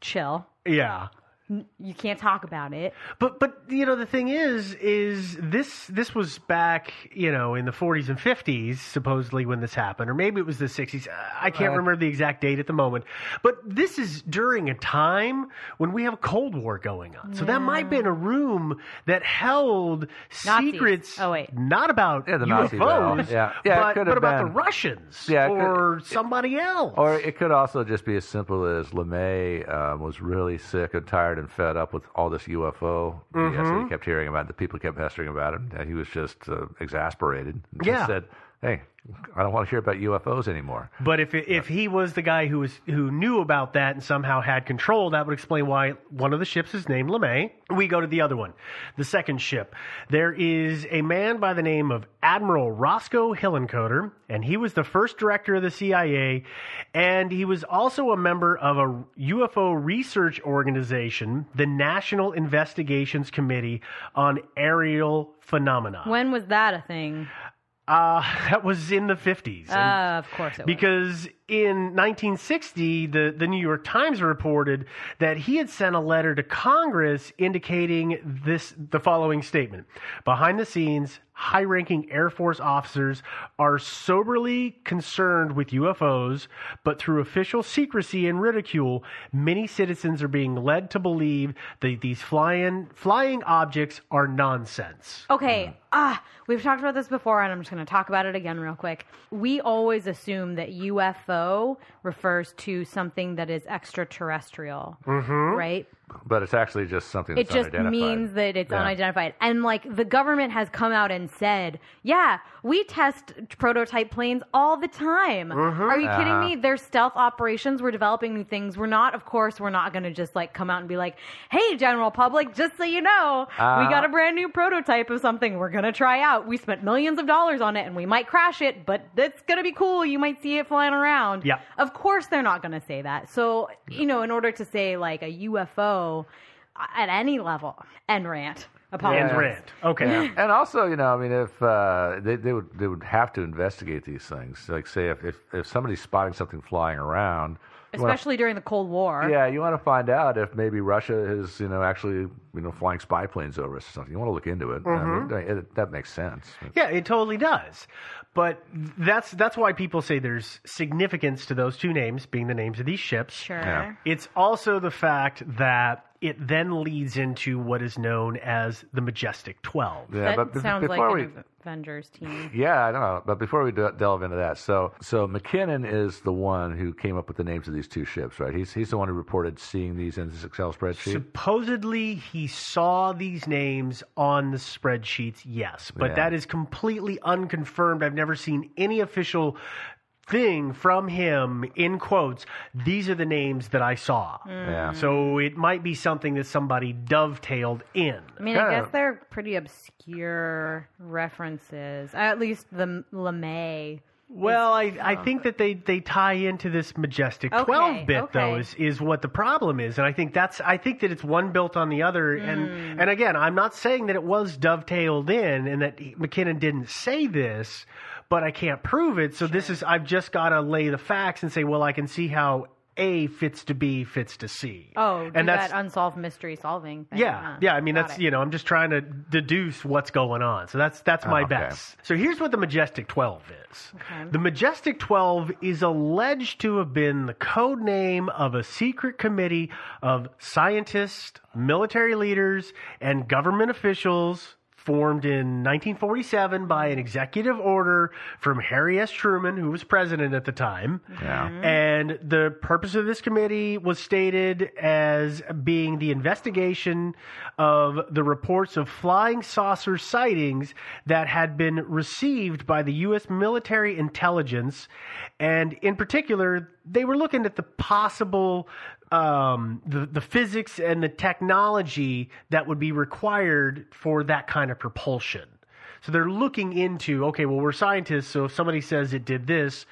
chill. Yeah. N- You can't talk about it. But but you know the thing is is this this was back you know in the 40s and 50s supposedly when this happened or maybe it was the 60s I can't Uh, remember the exact date at the moment but this is during a time when we have a cold war going on so that might have been a room that held Nazis. secrets Oh, wait. not about Yeah, the Nazi UFOs battle. Yeah. Yeah, it but, could but have about the. Russians Yeah, it could- or somebody else Or it could also just be as simple as LeMay um, was really sick and tired and fed up with all this UFO that Mhm. he kept hearing about. It. The people kept pestering about him. And he was just uh, exasperated. And Yeah. Said, "Hey, I don't want to hear about UFOs anymore." But if if he was the guy who was who knew about that and somehow had control, that would explain why one of the ships is named LeMay. We go to the other one, the second ship. There is a man by the name of Admiral Roscoe Hillenkoetter, and he was the first director of the CIA, and he was also a member of a UFO research organization, the National Investigations Committee on Aerial Phenomena. When was that a thing? Uh, that was in the 50s. And- Uh, of course it was. because in 1960, the, the New York Times reported that he had sent a letter to Congress indicating this the following statement: Behind the scenes, high-ranking Air Force officers are soberly concerned with UFOs, but through official secrecy and ridicule, many citizens are being led to believe that these flying flying objects are nonsense. Okay. Ah, we've talked about this before, and I'm just going to talk about it again real quick. We always assume that UFO refers to something that is extraterrestrial, Mhm. right? But it's actually just something It just means that it's Yeah. unidentified. And like the government has come out and said, yeah, we test prototype planes all the time. Are you kidding Uh-huh. me? They're stealth operations. We're developing new things. We're not, of course, we're not going to just like come out and be like, hey, general public, just so you know, we Uh-huh. got a brand new prototype of something we're going to try out. We spent millions of dollars on it and we might crash it, but it's going to be cool. You might see it flying around. Yeah. Of course, they're not going to say that. So, you know, in order to say like a UFO at any level, and rant. Apologies. Yeah. And also, you know, I mean, if uh, they they would they would have to investigate these things. Like, say, if if, if somebody's spotting something flying around, you wanna- Especially during the Cold War. yeah, you want to find out if maybe Russia is, you know, actually, you know, flying spy planes over us or something. You want to look into it. I mean, Mhm. it- that makes sense. Yeah, it totally does. But that's that's why people say there's significance to those two names being the names of these ships. Sure. Yeah. It's also the fact that it then leads into what is known as the Majestic 12. Yeah, that but be- sounds like before an we- Avengers team. Yeah, I don't know. But before we de- delve into that, so so McKinnon is the one who came up with the names of these two ships, right? He's he's the one who reported seeing these in this Excel spreadsheet. Supposedly, he saw these names on the spreadsheets, yes, but Yeah. that is completely unconfirmed. I've never seen any official thing from him in quotes these are the names that i saw Yeah. so it might be something that somebody dovetailed in I mean, I guess they're pretty obscure references. At least the LeMay. Well, I, I think that they, they tie into this majestic Okay, twelve bit though is, is what the problem is, and I think that's I think that it's one built on the other, Hmm. and and again I'm not saying that it was dovetailed in and that he- McKinnon didn't say this, but I can't prove it. So this is I've just got to lay the facts and say, well, I can see how A fits to B fits to C. Oh, and that's that unsolved mystery solving. thing. yeah, Huh. yeah. I mean, Got that's it. you know, I'm just trying to deduce what's going on. So that's that's my Oh, okay. best. So here's what the Majestic 12 is. Okay. The Majestic 12 is alleged to have been the code name of a secret committee of scientists, military leaders, and government officials. Formed in 1947 by an executive order from Harry S. Truman, who was president at the time. Yeah. Mm-hmm. And the purpose of this committee was stated as being the investigation of the reports of flying saucer sightings that had been received by the U.S. military intelligence. And in particular, they were looking at the possible um, the, the physics and the technology that would be required for that kind of propulsion. So they're looking into, okay, well, we're scientists, so if somebody says it did this,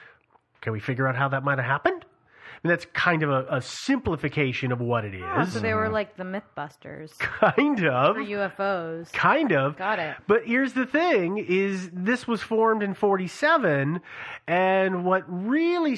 can we figure out how that might have happened? I mean, that's kind of a, a simplification of what it is. Oh, so they were like the Mythbusters kind of. for UFOs. Kind of. Got it. But here's the thing is this was formed in 47 and what really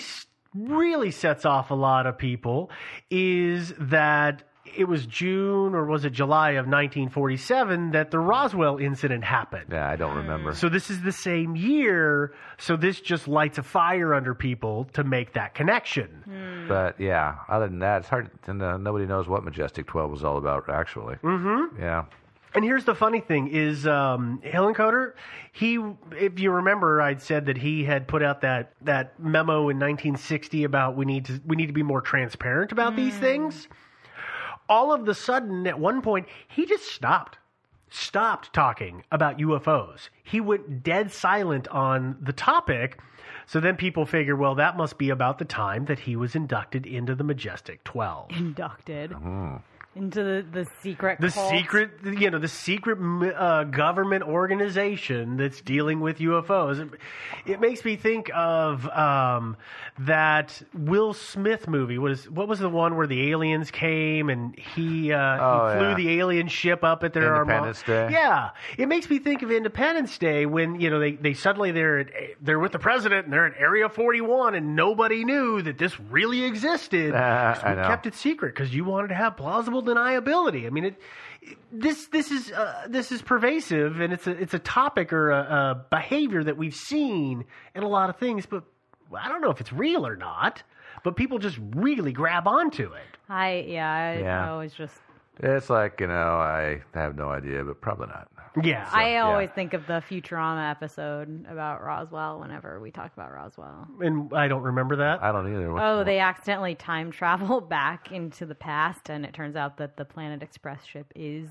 really sets off a lot of people is that it was June or was it July of 1947 that the Roswell incident happened. Yeah, I don't remember. So this is the same year. So this just lights a fire under people to make that connection. But yeah, other than that, it's hard. And uh, nobody knows what Majestic 12 was all about, actually. Mm-hmm. Yeah. And here's the funny thing: is um, Hillencoder. He, if you remember, I'd said that he had put out that that memo in 1960 about we need to we need to be more transparent about these things. All of the sudden, at one point, he just stopped, stopped talking about UFOs. He went dead silent on the topic. So then people figure, well, that must be about the time that he was inducted into the Majestic 12 Inducted into the, the secret the cult. secret you know the secret uh, government organization that's dealing with UFOs it, it makes me think of um, that Will Smith movie what is what was the one where the aliens came and he, uh, Oh, he flew yeah. the alien ship up at their Independence Arma- Day. yeah it makes me think of Independence Day when you know they, they suddenly they're at, they're with the president and they're at Area 41 and nobody knew that this really existed. I we know. kept it secret because you wanted to have plausible deniability. I mean, it, it- this this is uh, this is pervasive, and it's a it's a topic or a, a behavior that we've seen in a lot of things, but I don't know if it's real or not. But people just really grab onto it. I yeah, I, Yeah. I always just It's like, you know, I have no idea, but probably not. Yeah. I always think of the Futurama episode about Roswell whenever we talk about Roswell. And I don't remember that. I don't either. Oh, they accidentally time travel back into the past, and it turns out that the Planet Express ship is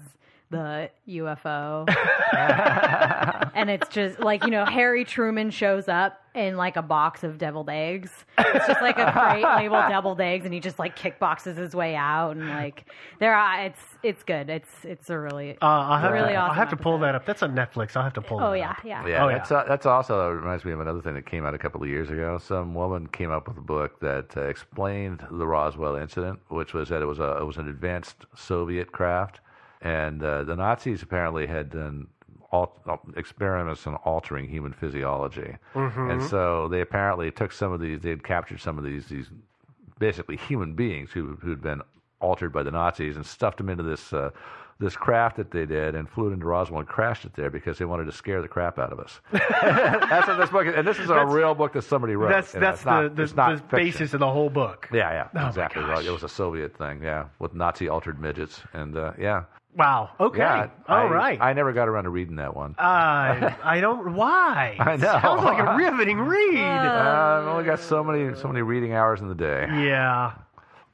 the UFO. and it's just like, you know, Harry Truman shows up in like a box of deviled eggs. It's just like a crate labeled deviled eggs, and he just like kickboxes his way out, and like there are it's it's good. It's it's a really Uh, I'll have, really to, I'll have to pull that up. That's on Netflix. I'll have to pull. Oh that yeah, up. yeah. Yeah, Oh, yeah. that's uh, that's also reminds me of another thing that came out a couple of years ago. Some woman came up with a book that uh, explained the Roswell incident, which was that it was a it was an advanced Soviet craft, and uh, the Nazis apparently had done al- experiments on altering human physiology, Mhm. and so they apparently took some of these. They had captured some of these these basically human beings who who'd been altered by the Nazis and stuffed them into this. Uh, this craft that they did and flew it into Roswell and crashed it there because they wanted to scare the crap out of us. that's what this book is, and this is a That's- real book that somebody wrote. That's you know, that's not- the the, it's not the basis of the whole book. Yeah, yeah, Oh exactly. It was a Soviet thing, yeah, with Nazi altered midgets, and uh, yeah. Wow. Okay. Yeah, All I, right. I never got around to reading that one. I I don't. Why? I know. Sounds like a riveting read. Uh, I've only got so many so many reading hours in the day. Yeah.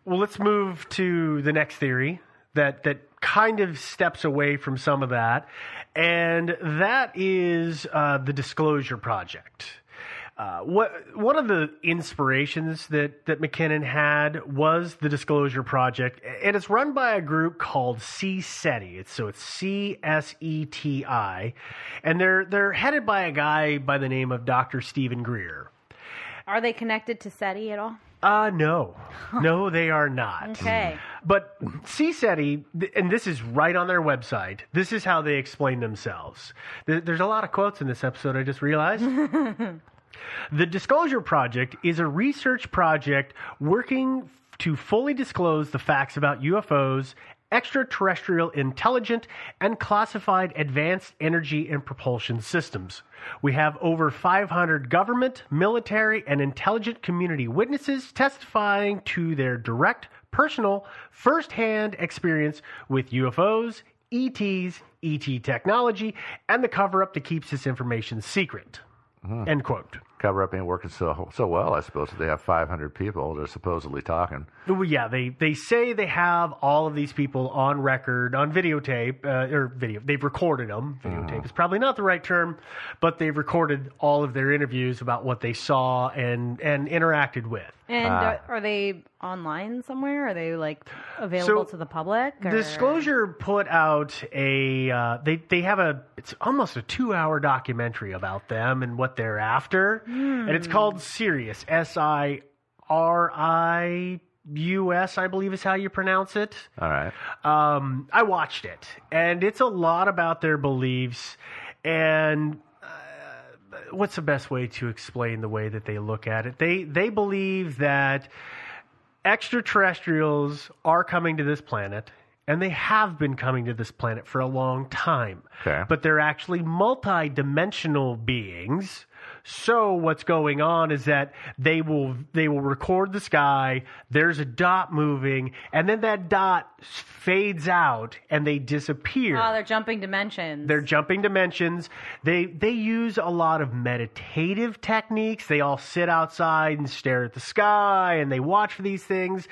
Well, let's move to the next theory that that kind of steps away from some of that, and that is uh, the Disclosure Project. Uh, what one of the inspirations that that McKinnon had was the Disclosure Project, and it's run by a group called CSETI. It's so it's C S E T I, and they're they're headed by a guy by the name of Dr. Stephen Greer. Are they connected to SETI at all? Uh, no. No, they are not. Okay. But CSETI, and this is right on their website, this is how they explain themselves. There's a lot of quotes in this episode, I just realized. The Disclosure Project is a research project working to fully disclose the facts about UFOs, extraterrestrial intelligent, and classified advanced energy and propulsion systems. We have over 500 government, military, and intelligent community witnesses testifying to their direct, personal, first-hand experience with UFOs, ETs, ET technology, and the cover-up that keeps this information secret. Hmm. End quote. Cover up ain't working so so well, I suppose. They have 500 people. They're supposedly talking. Well, yeah, they, they say they have all of these people on record, on videotape, uh, or video. They've recorded them. Videotape is probably not the right term, but they've recorded all of their interviews about what they saw and, and interacted with. And Ah. are, are they online somewhere? Are they like available So, to the public? or- Disclosure put out a uh, they they have a it's almost a two hour documentary about them and what they're after, and it's Hmm. called Sirius S I R I U S I believe is how you pronounce it. All right. Um, I watched it, and it's a lot about their beliefs and uh, what's the best way to explain the way that they look at it. They they believe that extraterrestrials are coming to this planet, and they have been coming to this planet for a long time. Okay. But they're actually multi-dimensional beings. So what's going on is that they will they will record the sky. There's a dot moving, and then that dot fades out, and they disappear. Oh, they're jumping dimensions. They're jumping dimensions. They they use a lot of meditative techniques. They all sit outside and stare at the sky and they watch for these things.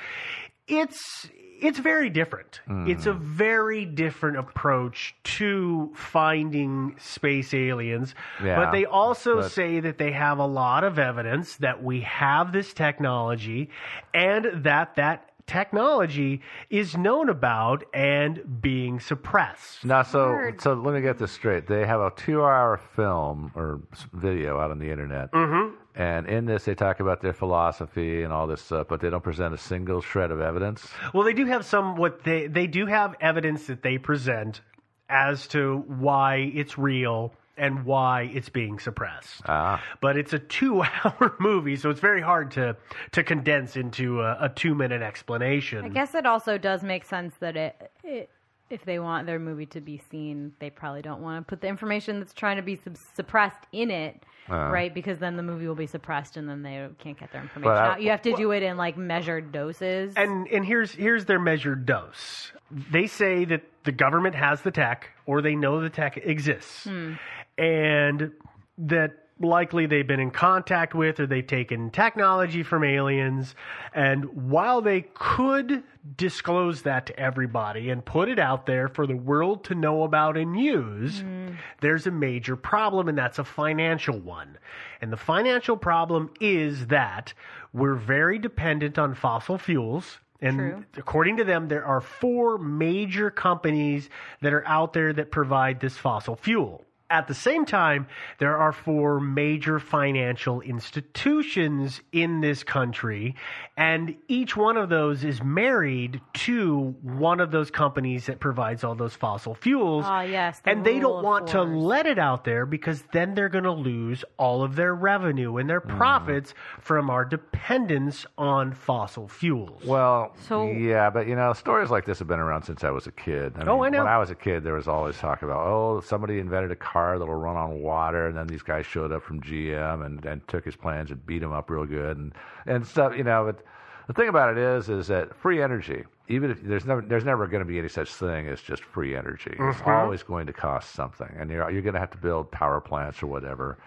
It's it's very different. It's a mm. very different approach to finding space aliens. Yeah, but they also but- say that they have a lot of evidence that we have this technology and that that technology is known about and being suppressed. Now, so so let me get this straight. They have a two-hour film or video out on the internet, Mhm. and in this they talk about their philosophy and all this stuff, but they don't present a single shred of evidence. Well, they do have some what they they do have evidence that they present as to why it's real and why it's being suppressed. Ah, But it's a two-hour movie, so it's very hard to to condense into a, a two-minute explanation. I guess it also does make sense that it, it if they want their movie to be seen, they probably don't want to put the information that's trying to be sub- suppressed in it, Uh. right? Because then the movie will be suppressed, and then they can't get their information I- out. You have to do it in like measured doses. And and here's here's their measured dose. They say that the government has the tech, or they know the tech exists, Hmm. And that likely they've been in contact with or they've taken technology from aliens. And while they could disclose that to everybody and put it out there for the world to know about and use, mm-hmm. there's a major problem, and that's a financial one. And the financial problem is that we're very dependent on fossil fuels. And True. according to them, there are four major companies that are out there that provide this fossil fuel. At the same time, there are four major financial institutions in this country, and each one of those is married to one of those companies that provides all those fossil fuels. Ah, yes, the and they rule don't of want to fours. let it out there because then they're going to lose all of their revenue and their profits from our dependence on fossil fuels. Well, So- yeah, but you know, stories like this have been around since I was a kid. I Oh, I know. When I was a kid, there was always talk about, oh, somebody invented a car that'll run on water, and then these guys showed up from GM and, and took his plans and beat him up real good and and stuff. You know, but the thing about it is, is that free energy, even if there's never there's never going to be any such thing as just free energy. It's Mhm. always going to cost something, and you're you're going to have to build power plants or whatever.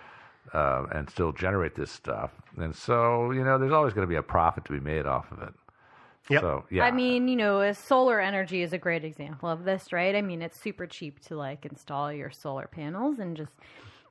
Uh, and still generate this stuff, and so you know, there's always going to be a profit to be made off of it. Yep. So yeah, I mean, you know, uh, solar energy is a great example of this, right? I mean, it's super cheap to like install your solar panels and just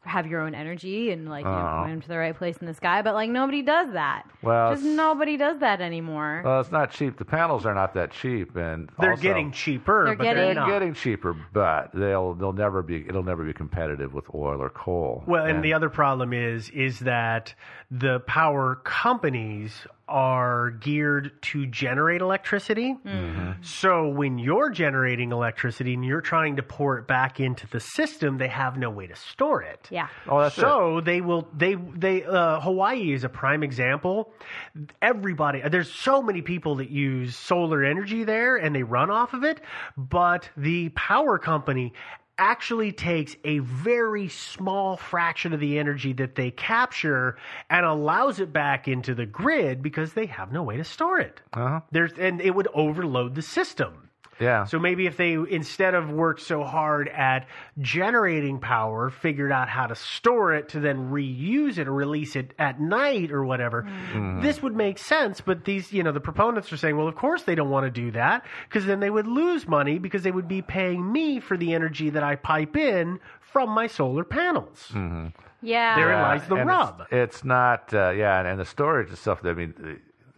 have your own energy and like you know, point them to the right place in the sky. But like nobody does that. Well, just nobody does that anymore. Well, it's not cheap. The panels are not that cheap, and They're also- getting cheaper, They're but getting- they're They're not. getting cheaper, but they'll they'll never be it'll never be competitive with oil or coal. Well, and the other problem is is that the power companies are geared to generate electricity. Mm-hmm. So when you're generating electricity and you're trying to pour it back into the system, they have no way to store it. Yeah. Oh, that's so they will they they uh, Hawaii is a prime example. Everybody there's so many people that use solar energy there and they run off of it, but the power company actually takes a very small fraction of the energy that they capture and allows it back into the grid because they have no way to store it. Uh-huh. There's and it would overload the system. Yeah. So maybe if they instead of worked so hard at generating power, figured out how to store it to then reuse it or release it at night or whatever, Mm-hmm. this would make sense. But these, you know, the proponents are saying, well, of course they don't want to do that because then they would lose money because they would be paying me for the energy that I pipe in from my solar panels. Mm-hmm. Yeah. Therein lies the and rub. It's, it's not, uh, yeah, and, and the storage and stuff. I mean, uh,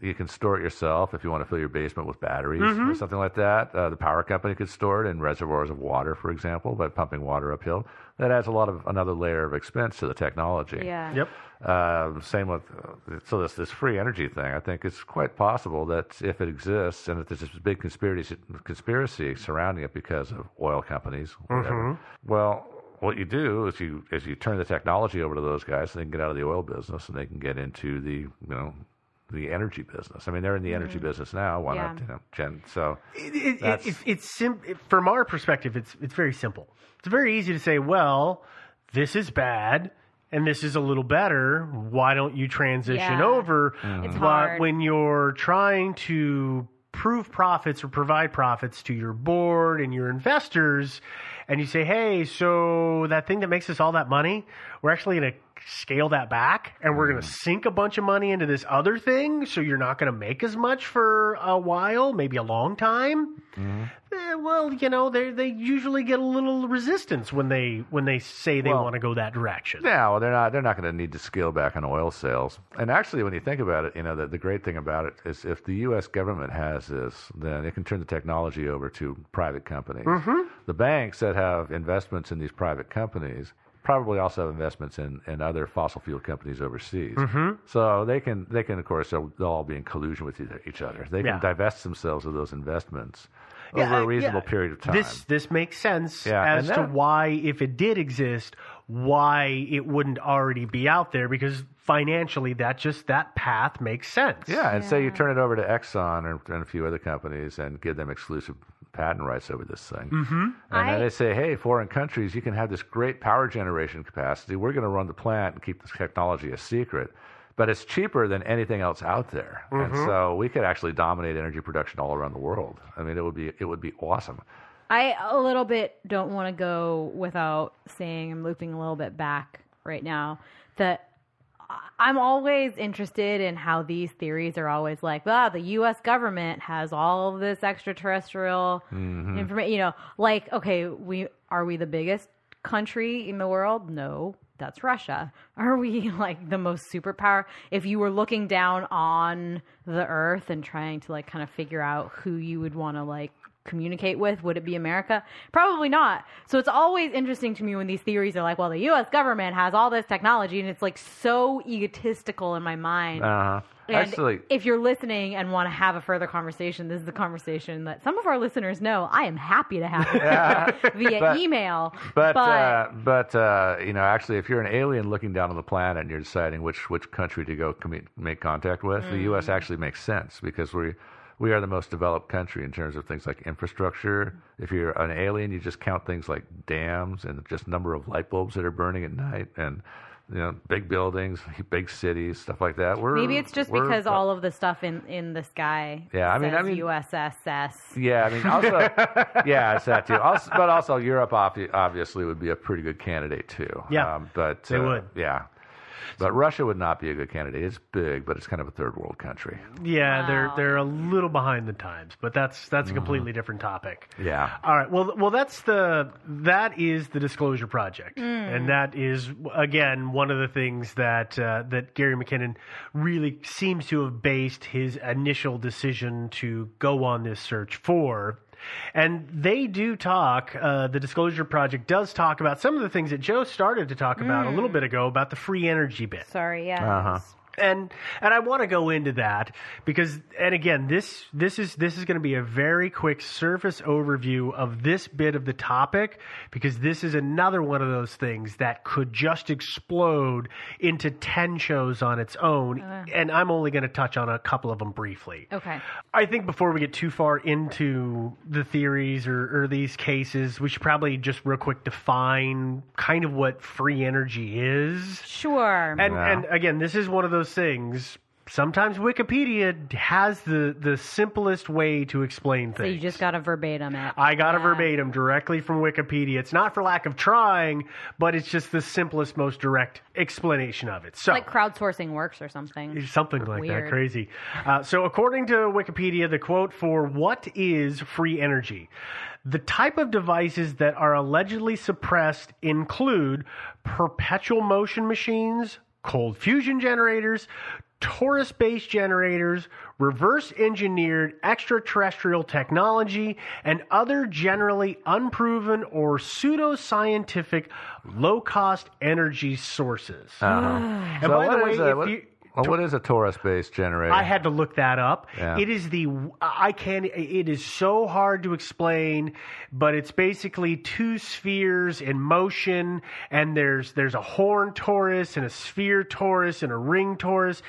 you can store it yourself if you want to fill your basement with batteries or Mhm. something like that. Uh, the power company could store it in reservoirs of water, for example, by pumping water uphill. That adds a lot of another layer of expense to the technology. Yeah. Yep. Uh, same with uh, so this this free energy thing. I think it's quite possible that if it exists and if there's this big conspiracy conspiracy surrounding it because of oil companies, whatever. Mhm. Well, what you do is you is you turn the technology over to those guys, so they can get out of the oil business and they can get into the you know the energy business. I mean, they're in the energy mm-hmm. business now. Why Yeah. not, you know, Jen? So It, it, that's- it, it's sim- from our perspective, it's it's very simple. It's very easy to say, well, this is bad and this is a little better. Why don't you transition Yeah. over? Mm-hmm. It's but hard. when you're trying to prove profits or provide profits to your board and your investors, and you say, hey, so that thing that makes us all that money, we're actually going to scale that back and we're going to sink a bunch of money into this other thing so you're not going to make as much for a while maybe a long time Eh, well you know they they usually get a little resistance when they when they say they Well- want to go that direction Yeah, well, they're not. They're not going to need to scale back on oil sales. And actually, when you think about it, you know, the, the great thing about it is if the U.S. government has this, then it can turn the technology over to private companies. Mhm. The banks that have investments in these private companies probably also have investments in, in other fossil fuel companies overseas. Mhm. So they can they can of course they'll, they'll all be in collusion with each- each other. They Yeah. can divest themselves of those investments Yeah, over a reasonable yeah. period of time. This this makes sense Yeah, as and to why, if it did exist, why it wouldn't already be out there because financially, that just that path makes sense. Yeah, and say you turn it over to Exxon or, and a few other companies and give them exclusive patent rights over this thing. Mhm. And I- then they say, hey, foreign countries, you can have this great power generation capacity. We're going to run the plant and keep this technology a secret. But it's cheaper than anything else out there, and Mhm. so we could actually dominate energy production all around the world. I mean, it would be it would be awesome. I a little bit don't want to go without saying I'm looping a little bit back right now that I- I'm always interested in how these theories are always like, ah, the U.S. government has all this extraterrestrial Mhm. information. You know, like, okay, we are we the biggest country in the world? No, that's Russia. Are we like the most superpower? If you were looking down on the Earth and trying to like kind of figure out who you would want to like communicate with, would it be America? Probably not. So it's always interesting to me when these theories are like, well, the U.S. government has all this technology, and it's like so egotistical in my mind. Uh-huh. And Actually, if you're listening and want to have a further conversation, this is the conversation that some of our listeners know. I am happy to have it via But- email. But uh, but uh, you know, actually, if you're an alien looking down on the planet and you're deciding which which country to go commu- make contact with, the Mm. U.S. actually makes sense because we we are the most developed country in terms of things like infrastructure. If you're an alien, you just count things like dams and just number of light bulbs that are burning at night and. You know, big buildings, big cities, stuff like that. We're, Maybe it's just we're- because all of the stuff in, in the sky. Yeah, I mean- I mean- USSS. Yeah, I mean, also, yeah, it's that too. Also, but also, Europe obviously would be a pretty good candidate too. Yeah, um, but they uh, would. Yeah, but Russia would not be a good candidate. It's big, but it's kind of a third world country. Yeah, they're they're a little behind the times, but that's that's Mm-hmm. a completely different topic. Yeah. All right. Well, well, that's the that is the disclosure project, Mm. and that is again one of the things that uh, that Gary McKinnon really seems to have based his initial decision to go on this search for. And they do talk. Uh, the Disclosure Project does talk about some of the things that Joe started to talk about a Mm. little bit ago about the free energy bit. Sorry, yeah. And and I want to go into that because and again this this is this is going to be a very quick surface overview of this bit of the topic because this is another one of those things that could just explode into 10 shows on its own Uh. and I'm only going to touch on a couple of them briefly. Okay. I think before we get too far into the theories or, or these cases, we should probably just real quick define kind of what free energy is. Sure. And and again, this is one of those things. Sometimes Wikipedia has the the simplest way to explain so things. you just got a verbatim it. I got a verbatim directly from Wikipedia. It's not for lack of trying, but it's just the simplest, most direct explanation of it. So like crowdsourcing works or something. Something like Weird. that, crazy. Uh, so, according to Wikipedia, the quote for what is free energy? The type of devices that are allegedly suppressed include perpetual motion machines, cold fusion generators, torus based generators, reverse engineered extraterrestrial technology, and other generally unproven or pseudoscientific low cost energy sources. Uh-huh. And so by the way, a, if what, you- well, what is a torus-based generator? I had to look that up. Yeah. It is the I can it is so hard to explain, but it's basically two spheres in motion and there's there's a horn torus and a sphere torus and a ring torus.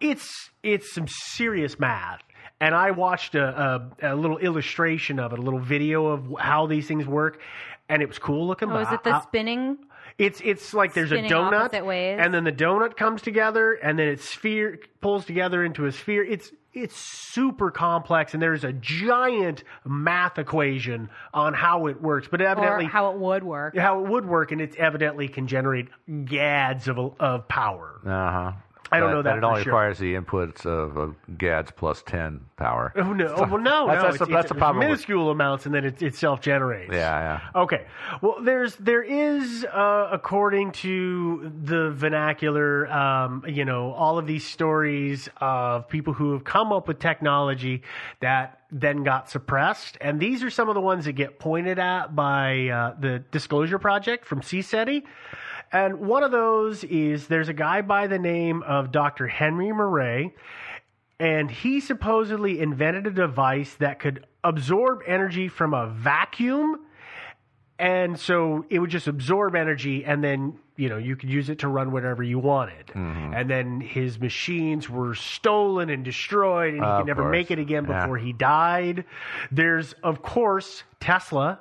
it's it's some serious math. And I watched a, a, a little illustration of it, a little video of how these things work, and it was cool looking. Oh, is it the I- spinning? It's it's like there's a donut, ways? and then the donut comes together, and then it sphere pulls together into a sphere. It's it's super complex, and there's a giant math equation on how it works. But evidently, or how it would work. how it would work, and it evidently can generate gads of of power. Uh huh. I don't but, know that it only sure. requires the inputs of, of GADS plus 10 power. Oh no! Oh, well, no, that's, no. That's, it's, the, that's it's the problem. with- minuscule amounts, and then it, it self generates. yeah, Okay. Well, there's there is uh, according to the vernacular, um, you know, all of these stories of people who have come up with technology that then got suppressed, and these are some of the ones that get pointed at by uh, the Disclosure Project from CSETI. And one of those is there's a guy by the name of Dr. Henry Murray, and he supposedly invented a device that could absorb energy from a vacuum and so it would just absorb energy and then you know you could use it to run whatever you wanted Mm-hmm. and then his machines were stolen and destroyed and he could never course. make it again Yeah. before he died there's of course tesla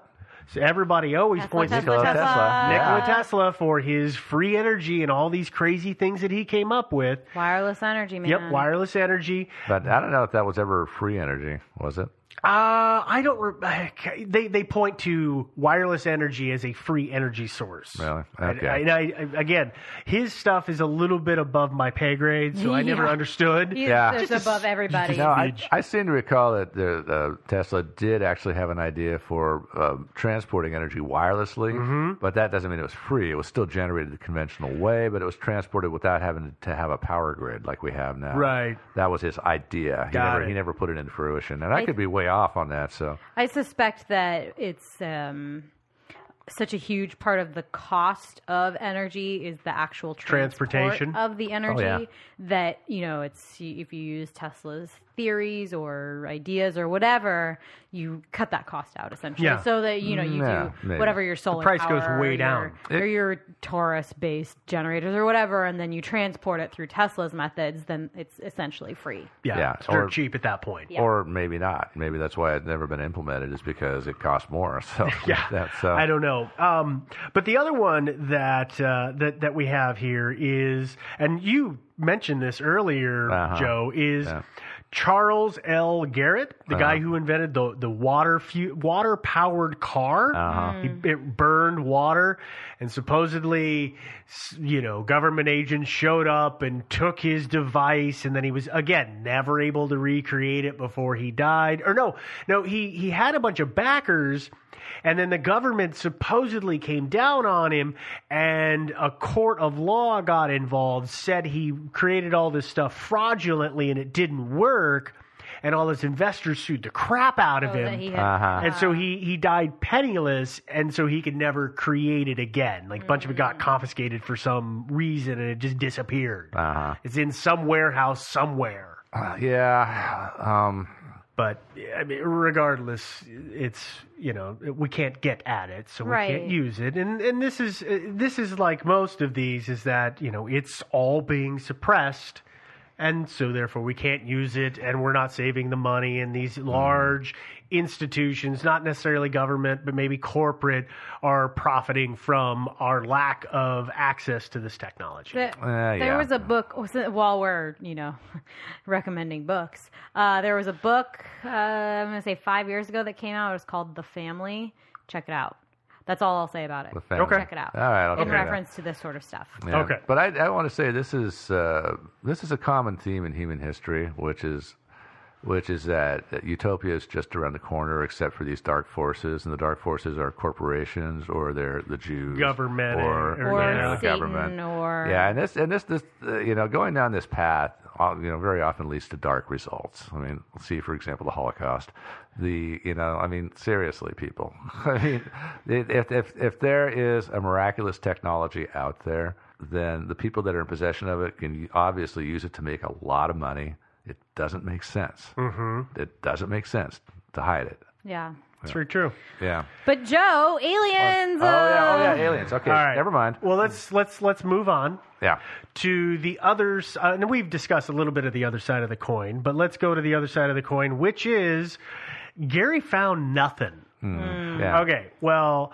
so everybody always Tesla, points Tesla, to Tesla. Tesla. Nikola Yeah. Tesla for his free energy and all these crazy things that he came up with. Wireless energy, man. Yep, wireless energy. But I don't know if that was ever free energy, was it? Uh, I don't. Re- they they point to wireless energy as a free energy source. Really? And Okay. I, and I, again, his stuff is a little bit above my pay grade, so I never Yeah. understood. He's Yeah. just above everybody. No, I, I seem to recall that the, uh, Tesla did actually have an idea for um, transporting energy wirelessly, Mm-hmm. but that doesn't mean it was free. It was still generated the conventional way, but it was transported without having to have a power grid like we have now. Right. That was his idea. He Got never it. he never put it into fruition, and I I- could be way off on that. So I suspect that it's um, such a huge part of the cost of energy is the actual Transportation. of the energy yeah. that you know it's if you use Tesla's theories or ideas or whatever you cut that cost out essentially Yeah. so that you know you Yeah, do maybe. whatever your solar price goes way or down. your, or your torus based generators or whatever and then you transport it through Tesla's methods then it's essentially free Yeah, Yeah, it's dirt or- cheap at that point. Yeah. or maybe not. Maybe that's why it's never been implemented is because it costs more. So Yeah, that's uh, I don't know. Um, but the other one that uh, that that we have here is, and you mentioned this earlier, Uh-huh. Joe, is Yeah. Charles L. Garrett, the Uh-huh. guy who invented the the water fu- water powered car. Uh-huh. He, it burned water, and supposedly, you know, government agents showed up and took his device, and then he was again never able to recreate it before he died. Or no, no, he he had a bunch of backers. And then the government supposedly came down on him, and a court of law got involved, said he created all this stuff fraudulently and it didn't work. And all his investors sued the crap out of So that him. had- Uh-huh. And so he, he died penniless, and so he could never create it again. Like a bunch of it Mm. got confiscated for some reason, and it just disappeared. Uh-huh. It's in some warehouse somewhere. Uh, yeah. Um, But I mean, regardless, it's you know we can't get at it, so we Right. can't use it. And and this is uh, this is like most of these is that you know it's all being suppressed, and so therefore we can't use it, and we're not saving the money. And these large institutions, not necessarily government, but maybe corporate, are profiting from our lack of access to this technology. The- Uh, there yeah. was a book was while we're you know recommending books. Uh, there was a book uh, I'm going to say five years ago that came out. It was called The Family. Check it out. That's all I'll say about it. The Family. Okay. Check it out. All right, I'll In check it out. reference to this sort of stuff. Yeah. Okay. But I, I want to say this is uh, this is a common theme in human history, which is which is that, that utopia is just around the corner, except for these dark forces, and the dark forces are corporations or they're the Jews, Government or, or- Or yeah, the Satan government. or Yeah, and this and this this uh, you know going down this path, you know, very often leads to dark results. I mean, see for example the Holocaust. The you know, I mean, seriously, people. I mean, if if if there is a miraculous technology out there, then the people that are in possession of it can obviously use it to make a lot of money. It doesn't make sense. hmm It doesn't make sense to hide it. yeah. It's very true. Yeah. But Joe, aliens. Oh yeah, oh yeah, uh, aliens. Okay, All right. never mind. Well, let's let's let's move on. Yeah. To the others, uh, and we've discussed a little bit of the other side of the coin, but let's go to the other side of the coin, which is Gary found nothing. Hmm. Yeah. Okay, well,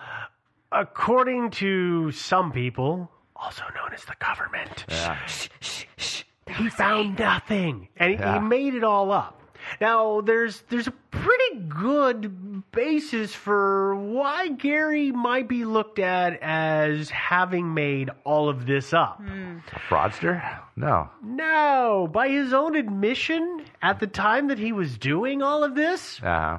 according to some people, also known as the government, Yeah. he found nothing, and he, Yeah. he made it all up. Now, there's there's a pretty good basis for why Gary might be looked at as having made all of this up. A fraudster? No. No, by his own admission, at the time that he was doing all of this, Uh huh.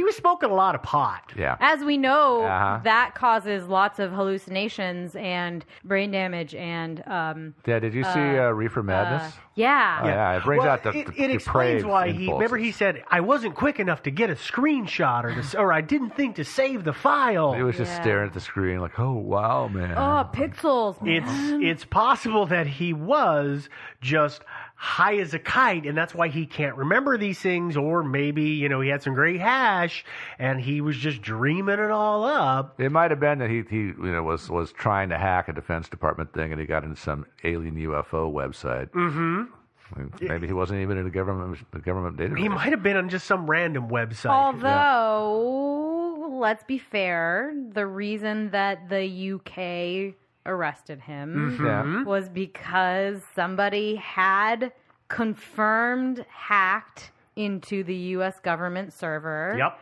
He was smoking a lot of pot. Yeah. As we know, Uh-huh. that causes lots of hallucinations and brain damage and um, Yeah. Did you see Uh, uh, Reefer Madness? yeah. Oh, yeah. It brings Well, out the, it, the it explains depraved why he. Remember, he said, "I wasn't quick enough to get a screenshot, or to, or I didn't think to save the file." He was just Yeah. staring at the screen like, "Oh wow, man." Oh, pixels. It's it's possible that he was just high as a kite, and that's why he can't remember these things. Or maybe you know he had some great hash, and he was just dreaming it all up. It might have been that he, he you know was was trying to hack a Defense Department thing, and he got into some alien UFO website. Mm-hmm. Maybe he wasn't even in a government a government database. He might have been on just some random website. Although, let's be fair, the reason that the UK arrested him Mhm. Yeah. was because somebody had confirmed hacked into the US government server. Yep.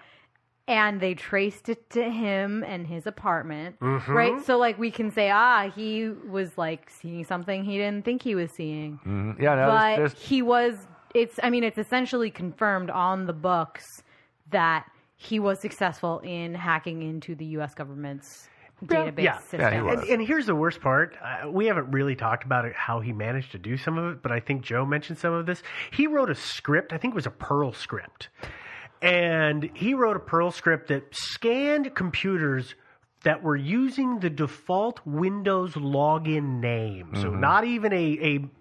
And they traced it to him and his apartment. Mhm. Right? So, like, we can say, ah, he was, like, seeing something he didn't think he was seeing Mhm. Yeah, no, but there's, there's he was it's i mean it's essentially confirmed on the books that he was successful in hacking into the us government's database yeah. system And, and here's the worst part. Uh, we haven't really talked about it, how he managed to do some of it, but I think Joe mentioned some of this. He wrote a script, I think it was a Perl script. And he wrote a Perl script that scanned computers that were using the default Windows login name. So Mhm. not even a,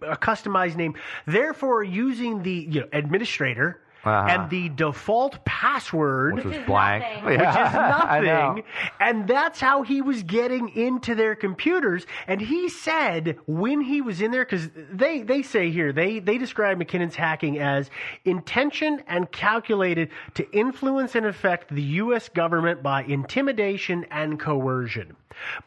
a, a customized name. Therefore, using the you know, administrator Uh-huh. and the default password, Which was blank. which is nothing. And that's how he was getting into their computers. And he said when he was in there, because they, they say here, they, they describe McKinnon's hacking as intention and calculated to influence and affect the U.S. government by intimidation and coercion.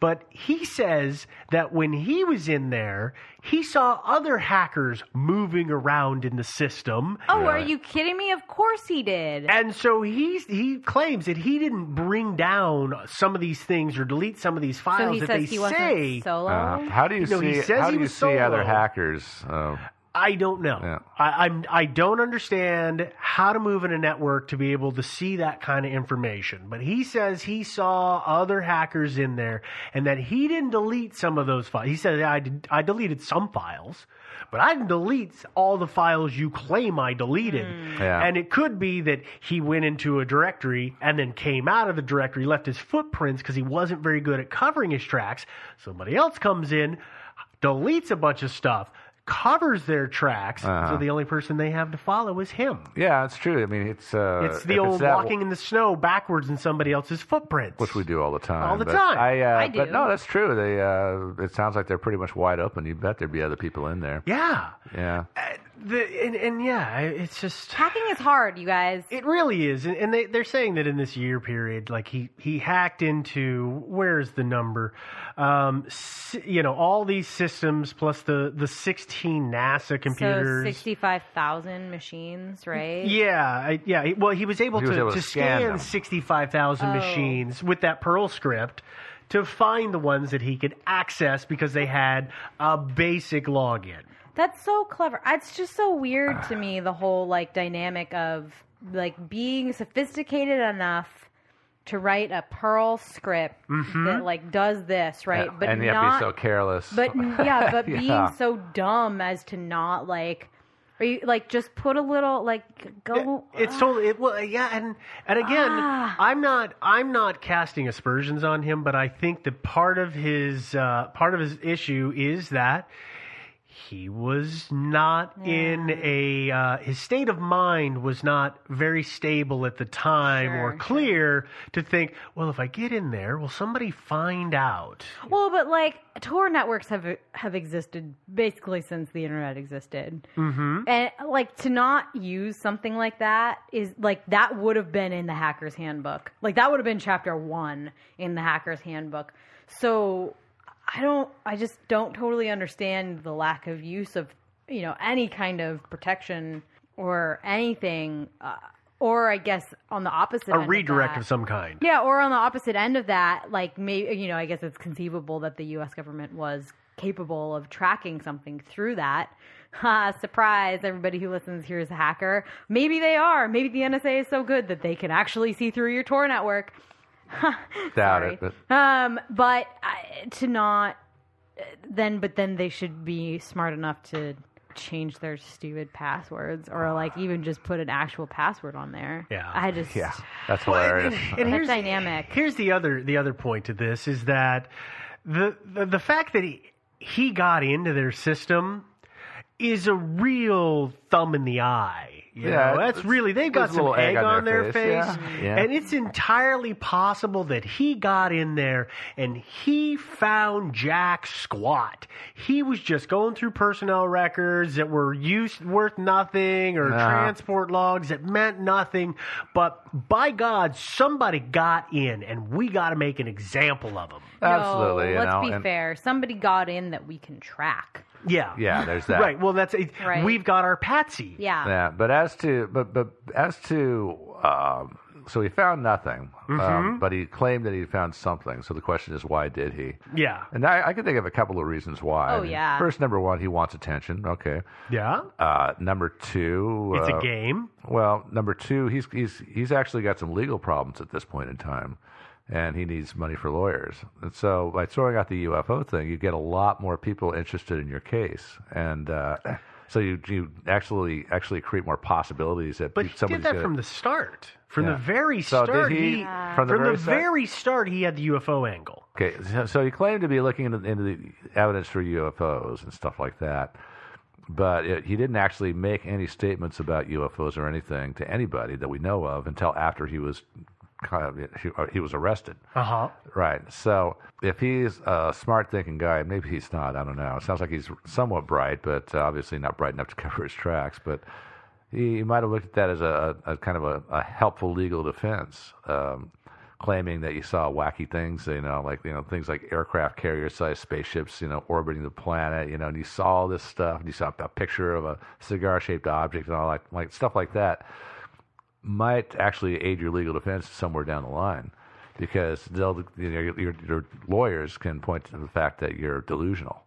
But he says that when he was in there, he saw other hackers moving around in the system. oh are you kidding me of course he did And so he's, he claims that he didn't bring down some of these things or delete some of these so files he that says they he wasn't say. solo Uh, how do you No, he see? says How do you was see other hackers? Uh, I don't know. Yeah. I, I'm I don't understand how to move in a network to be able to see that kind of information. But he says he saw other hackers in there, and that he didn't delete some of those files. He said I did, I deleted some files, but I didn't delete all the files you claim I deleted. Hmm. Yeah. And it could be that he went into a directory and then came out of the directory, left his footprints because he wasn't very good at covering his tracks. Somebody else comes in, deletes a bunch of stuff, covers their tracks, Uh-huh. so the only person they have to follow is him. yeah, it's true. I mean, it's uh, it's the if old that- walking in the snow backwards in somebody else's footprints. which we do all the time. All the but time. I, uh, I But no, that's true. They. Uh, it sounds like they're pretty much wide open. You bet there'd be other people in there. Yeah. Yeah. The, and, and yeah, it's just hacking is hard you guys It really is, and, and they they're saying that in this year period, like he he hacked into where's the number, um, you know, all these systems plus the the sixteen NASA so computers. 65000 machines right yeah, I, yeah. Well, he was able He to was able to to scan scan sixty five thousand Oh. machines with that Perl script to find the ones that he could access because they had a basic login. That's so clever. It's just so weird to me the whole like dynamic of like being sophisticated enough to write a Perl script Mhm. that like does this right, Yeah, but and you not. be so careless. but yeah, but being so dumb as to not like, are you like just put a little like go? It's totally it, well, yeah, and and again, Ah. I'm not I'm not casting aspersions on him, but I think that part of his uh, part of his issue is that he was not in a uh, his state of mind was not very stable at the time or clear to think well if i get in there will somebody find out Well, but like Tor networks have have existed basically since the internet existed. mm-hmm And like to not use something like that is like that would have been in the hacker's handbook. Like that would have been chapter 1 in the hacker's handbook. So I don't I just don't totally understand the lack of use of, you know, any kind of protection or anything uh, or I guess on the opposite a end of redirect that- of some kind yeah, or on the opposite end of that, like maybe you know, I guess it's conceivable that the U.S. government was capable of tracking something through that. Ha! Surprise! Everybody who listens here is a hacker. Maybe they are. Maybe the NSA is so good that they can actually see through your Tor network. Doubt it, but Um, but I, to not then, but then they should be smart enough to change their stupid passwords or like even just put an actual password on there. Yeah. I just yeah, that's Well, hilarious. and- and That's here's dynamic. Here's the other the other point to this is that the the, the fact that he he got into their system is a real thumb in the eye. You Yeah, know, that's really they've got some egg, egg on their face, Yeah. Yeah. and it's entirely possible that he got in there and he found Jack squat. He was just going through personnel records that were used worth nothing or No. transport logs that meant nothing. But by God, somebody got in, and we got to make an example of him. Absolutely, No, you let's know, be and- fair. Somebody got in that we can track. Yeah, Yeah, there's that. Right. Well, that's it. Right. We've got our patsy. Yeah. Yeah, but as to but but as to um, so he found nothing, um, Mhm. but he claimed that he found something. So the question is, why did he? Yeah. And I, I can think of a couple of reasons why. Oh, yeah. First, number one, he wants attention. Okay. Yeah. Uh, number two, It's a uh, game. Well, number two, he's he's he's actually got some legal problems at this point in time, and he needs money for lawyers. And so by throwing out the UFO thing, you get a lot more people interested in your case, and uh, so you you actually actually create more possibilities that But he did that gonna- from the start. From Yeah. the very So did start, he- from the very start? very start, he had the UFO angle. Okay, so, so he claimed to be looking into, into the evidence for UFOs and stuff like that, but it, he didn't actually make any statements about UFOs or anything to anybody that we know of until after he was kind he, he was arrested. Uh huh. Right. So if he's a smart thinking guy, maybe he's not. I don't know. It sounds like he's somewhat bright, but uh, obviously not bright enough to cover his tracks. But he, he might have looked at that as a, a, a kind of a, a helpful legal defense, um, claiming that you saw wacky things, you know, like you know things like aircraft carrier-sized spaceships, you know, orbiting the planet, you know, and you saw all this stuff, and you saw a picture of a cigar-shaped object and all that, like stuff like that might actually aid your legal defense somewhere down the line because they'll you know, your, your, your lawyers can point to the fact that you're delusional.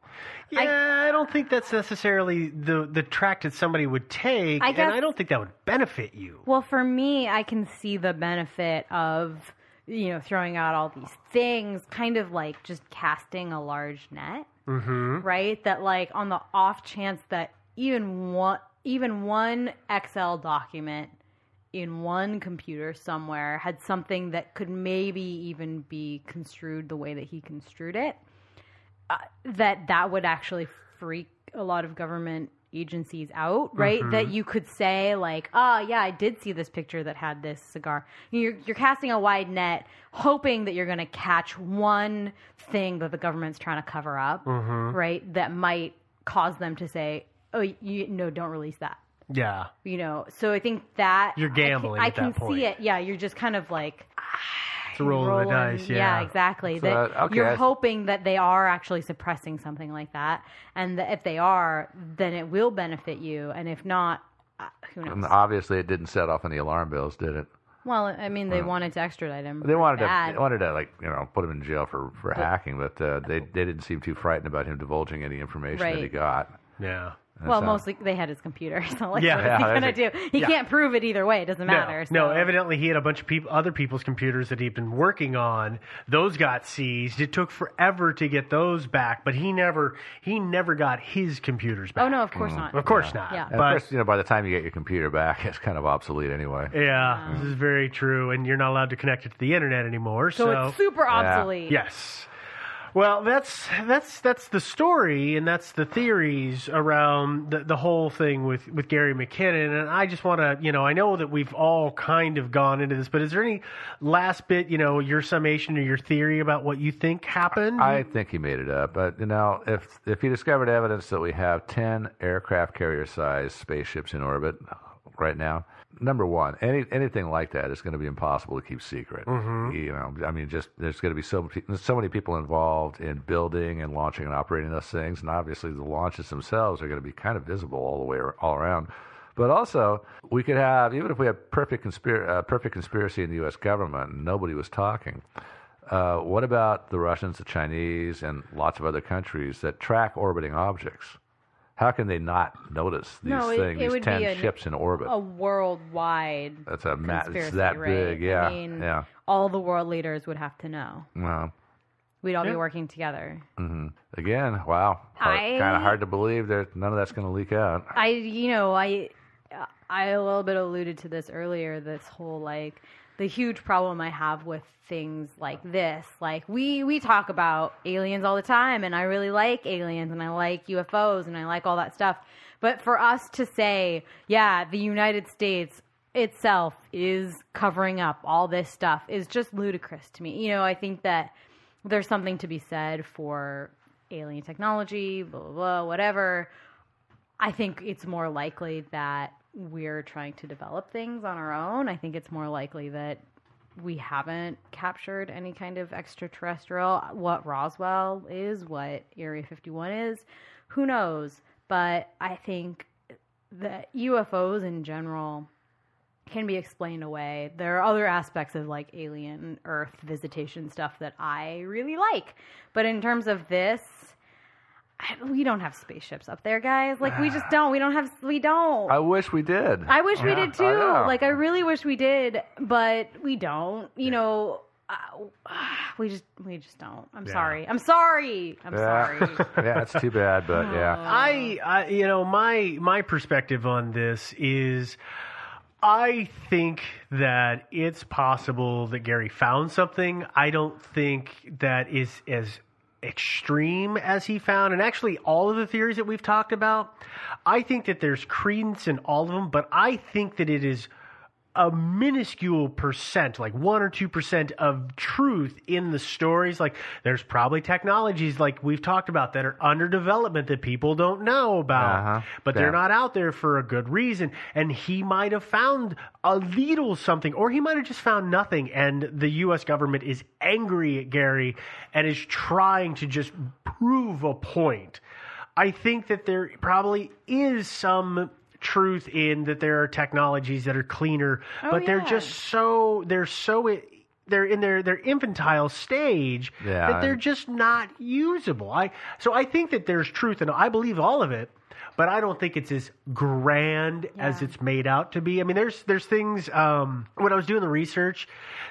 Yeah, I, don't think that's necessarily the the track that somebody would take, I and I don't think that would benefit you. Well, for me, I can see the benefit of you know throwing out all these things, kind of like just casting a large net, Mm-hmm. right? That like on the off chance that even one even one Excel document in one computer somewhere had something that could maybe even be construed the way that he construed it uh, that that would actually freak a lot of government agencies out, right? Mhm. That you could say like, "Oh, yeah, I did see this picture that had this cigar." You're you're casting a wide net, hoping that you're going to catch one thing that the government's trying to cover up, Mhm. right? That might cause them to say, "Oh, you no, don't release that." Yeah. You know, so I think that You're I can- gambling I can, that point. see it. Yeah, you're just kind of like It's a roll of the dice. Yeah. exactly. So, that okay, you're I- hoping that they are actually suppressing something like that, and that if they are, then it will benefit you, and if not, uh, who knows? And obviously, it didn't set off any alarm bells, did it? Well, I mean, they Well, wanted to extradite him. They wanted bad. to, they wanted to, like you know, put him in jail for for But- hacking, but uh, they they didn't seem too frightened about him divulging any information that he got. Yeah. Well, mostly they had his computer, so like, Yeah. what Yeah, is he gonna a- do? He yeah. can't prove it either way. It doesn't matter. No, no, evidently he had a bunch of people, other people's computers that he'd been working on. Those got seized. It took forever to get those back, but he never, he never got his computers oh, back. Oh no, of course mm. not. Of course not. Yeah. But of course, you know, by the time you get your computer back, it's kind of obsolete anyway. yeah, this is very true, and you're not allowed to connect it to the internet anymore. So So, it's super obsolete. Yes. Well, that's that's that's the story, and that's the theories around the, the whole thing with, with Gary McKinnon. And I just want to, you know, I know that we've all kind of gone into this, but is there any last bit, you know, your summation or your theory about what you think happened? I think he made it up, but you know, if if he discovered evidence that we have ten aircraft carrier-sized spaceships in orbit right now, number one, any anything like that is going to be impossible to keep secret. Mhm. You know, I mean, just there's going to be so so many people involved in building and launching and operating those things, and obviously the launches themselves are going to be kind of visible all the way all around. But also, we could have even if we have perfect conspir- uh, perfect conspiracy in the U.S. government and nobody was talking. Uh, what about the Russians, the Chinese, and lots of other countries that track orbiting objects? How can they not notice these no, it, things, it these would ten be a, ships in orbit? A worldwide. That's a ma- it's conspiracy, that right? big, yeah, I mean, yeah. all the world leaders would have to know. Well, We'd all Yeah. be working together. hmm again, wow, I- kind of hard to believe that none of that's going to leak out. I, you know, I, I a little bit alluded to this earlier. This whole like the huge problem I have with things like this. Like we we talk about aliens all the time, and I really like aliens, and I like UFOs, and I like all that stuff. But for us to say, yeah, the United States itself is covering up all this stuff is just ludicrous to me. You know, I think that there's something to be said for alien technology, blah, blah, blah, whatever. I think it's more likely that we're trying to develop things on our own. I think it's more likely that we haven't captured any kind of extraterrestrial. What Roswell is, what Area 51 is, who knows? But I think that UFOs in general can be explained away. There are other aspects of like alien Earth visitation stuff that I really like. But in terms of this, I, we don't have spaceships up there, guys. Like we just don't. We don't have. We don't. I wish we did. I wish we Yeah, did too. I know. Like I really wish we did, but we don't. You know, uh, we just we just don't. I'm Yeah. sorry. I'm sorry. I'm sorry. yeah, yeah, it's too bad, but yeah. I, I, you know, my my perspective on this is, I think that it's possible that Gary found something. I don't think that is as extreme as he found, and actually, all of the theories that we've talked about, I think that there's credence in all of them, but I think that it is a minuscule percent, like one or two percent of truth in the stories. Like there's probably technologies like we've talked about that are under development that people don't know about, Uh-huh. but Yeah. they're not out there for a good reason. And he might have found a little something, or he might have just found nothing. And the U.S. government is angry at Gary and is trying to just prove a point. I think that there probably is some truth in that there are technologies that are cleaner, Oh, but they're just so they're so they're in their their infantile stage Yeah, that they're I'm- just not usable. I so I think that there's truth and I believe all of it, but I don't think it's as grand as it's made out to be. I mean, there's there's things. Um, when I was doing the research,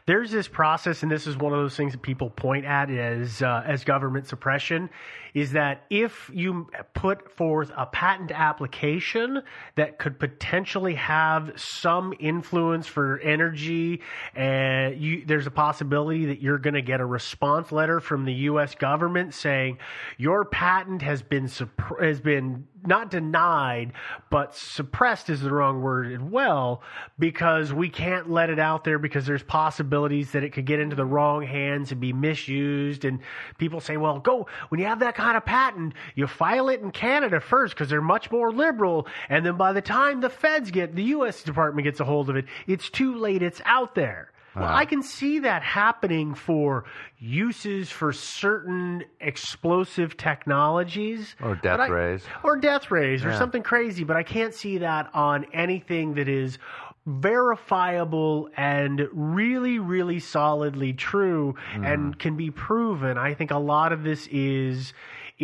there's this process, and this is one of those things that people point at as uh, as government suppression, is that if you put forth a patent application that could potentially have some influence for energy, and you, there's a possibility that you're going to get a response letter from the U.S. government saying your patent has been supp- has been not denied, but suppressed is the wrong word as well, because we can't let it out there because there's possibilities that it could get into the wrong hands and be misused. And people say, well, go, when you have that kind of patent, you file it in Canada first because they're much more liberal. And then by the time the feds get, the U.S. Department gets a hold of it, it's too late, it's out there. Well, Wow. I can see that happening for uses for certain explosive technologies. Or death I- rays. Or death rays or something crazy, but I can't see that on anything that is verifiable and really, really solidly true Mm-hmm. and can be proven. I think a lot of this is.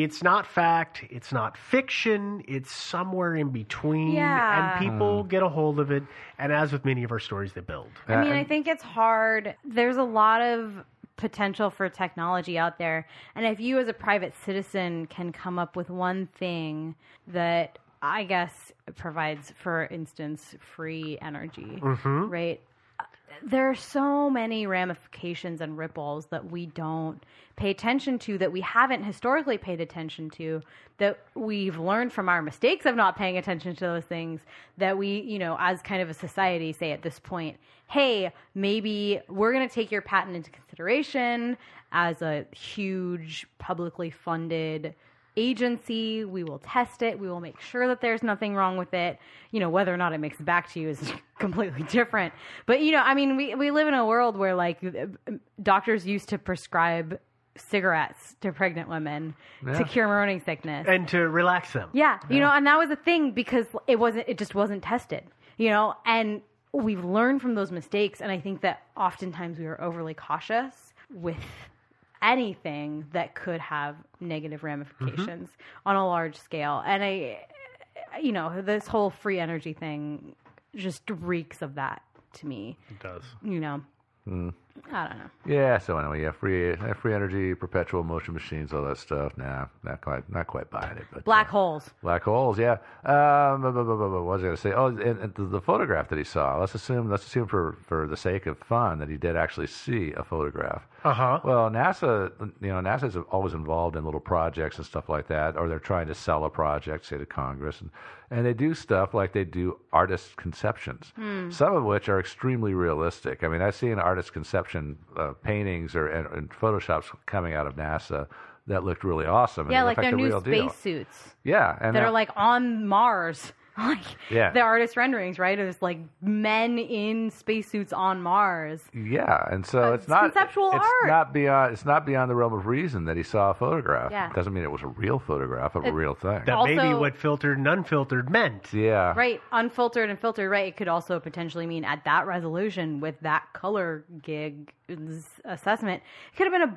It's not fact. It's not fiction. It's somewhere in between. Yeah. And people Hmm. get a hold of it. And as with many of our stories, they build. I mean, I think it's hard. There's a lot of potential for technology out there. And if you, as a private citizen, can come up with one thing that I guess provides, for instance, free energy, Mhm. right? There are so many ramifications and ripples that we don't pay attention to that we haven't historically paid attention to that we've learned from our mistakes of not paying attention to those things that we you know as kind of a society say at this point hey maybe we're going to take your patent into consideration as a huge publicly funded agency. We will test it. We will make sure that there's nothing wrong with it. You know, whether or not it makes it back to you is completely different. But, you know, I mean, we, we live in a world where, like, doctors used to prescribe cigarettes to pregnant women Yeah. to cure morning sickness. and to relax them. Yeah, you know, and that was a thing because it wasn't it just wasn't tested, you know, and we've learned from those mistakes and I think that oftentimes we are overly cautious with anything that could have negative ramifications on a large scale. And I you know, this whole free energy thing just reeks of that to me. It does. You know, Mm. I don't know. Yeah. So anyway, yeah, free uh, free energy, perpetual motion machines, all that stuff. Nah, not quite, not quite buying it. But Black holes. Black holes, yeah. Um, what was I going to say? Oh, and, and the, the photograph that he saw. Let's assume, let's assume for for the sake of fun that he did actually see a photograph. Uh huh. Well, NASA, you know, NASA's always involved in little projects and stuff like that, or they're trying to sell a project, say to Congress, and, and they do stuff like they do artist conceptions, Hmm. some of which are extremely realistic. I mean, I see an artist conception uh, paintings or and, and photoshops coming out of NASA that looked really awesome. Yeah, they like their the new spacesuits. Yeah, and that uh, are like on Mars. Like Yeah. the artist renderings, right? It's like men in spacesuits on Mars. Yeah, and so it's not conceptual it's art. not beyond it's not beyond the realm of reason that he saw a photograph. Yeah. Doesn't mean it was a real photograph of a real thing. That may be what filtered and unfiltered meant. Yeah. Right, unfiltered and filtered. Right, it could also potentially mean at that resolution with that color gig assessment, it could have been a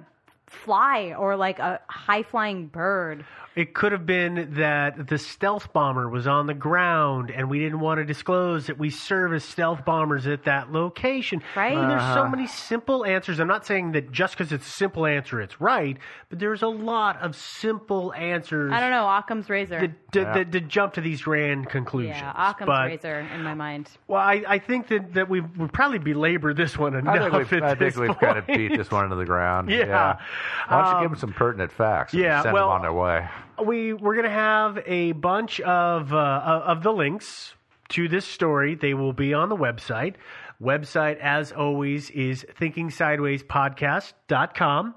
fly or like a high flying bird. It could have been that the stealth bomber was on the ground and we didn't want to disclose that we service stealth bombers at that location. Right. And there's so Uh-huh. many simple answers. I'm not saying that just because it's a simple answer, it's right, but there's a lot of simple answers I don't know, Occam's razor. To, that, that, that jump to these grand conclusions. yeah, Occam's but, razor in my mind. Well, I, I think that, that we've, we've probably belabored this one enough. I think we've, at I think we've kind of beat this one into the ground. Yeah. Why don't you Um, give them some pertinent facts? and yeah, Send well- them on their way. we we're gonna have a bunch of uh, of the links to this story. They will be on the website. Website, as always, is thinkingsidewayspodcast.com.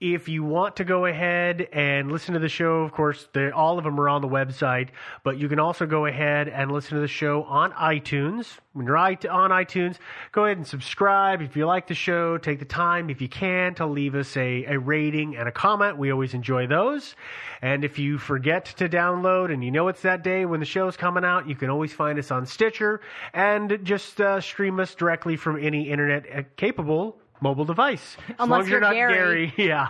If you want to go ahead and listen to the show, of course, all of them are on the website, but you can also go ahead and listen to the show on iTunes. When you're on iTunes, go ahead and subscribe. If you like the show, take the time, if you can, to leave us a, a rating and a comment. We always enjoy those. And if you forget to download and you know it's that day when the show's coming out, you can always find us on Stitcher and just uh, stream us directly from any internet uh, capable mobile device. As long Unless as you're, you're not Gary. Gary. Yeah.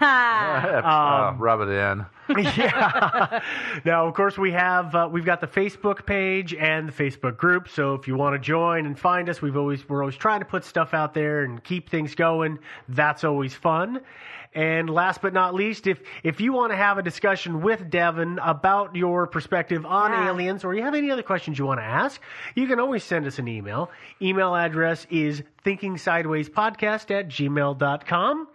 Uh, Um, rub it in. yeah. now, of course, we have uh, we've got the Facebook page and the Facebook group. So if you want to join and find us, we've always we're always trying to put stuff out there and keep things going. That's always fun. And last but not least, if if you want to have a discussion with Devin about your perspective on aliens, or you have any other questions you want to ask, you can always send us an email. Email address is thinkingsidewayspodcast at gmail.com.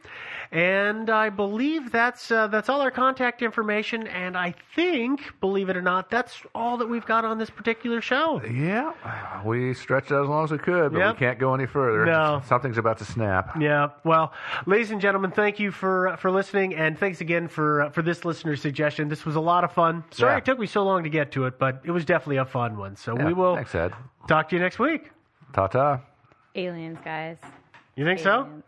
And I believe that's uh, that's all our contact information. And I think, believe it or not, that's all that we've got on this particular show. Yeah, we stretched out as long as we could, but Yep. we can't go any further. No. Something's about to snap. Yeah. Well, ladies and gentlemen, thank you for for listening, and thanks again for uh, for this listener suggestion. This was a lot of fun. Sorry Yeah. it took me so long to get to it, but it was definitely a fun one. So Yeah, we will Thanks, Ed. talk to you next week. Ta ta. Aliens, guys. You think so? Aliens.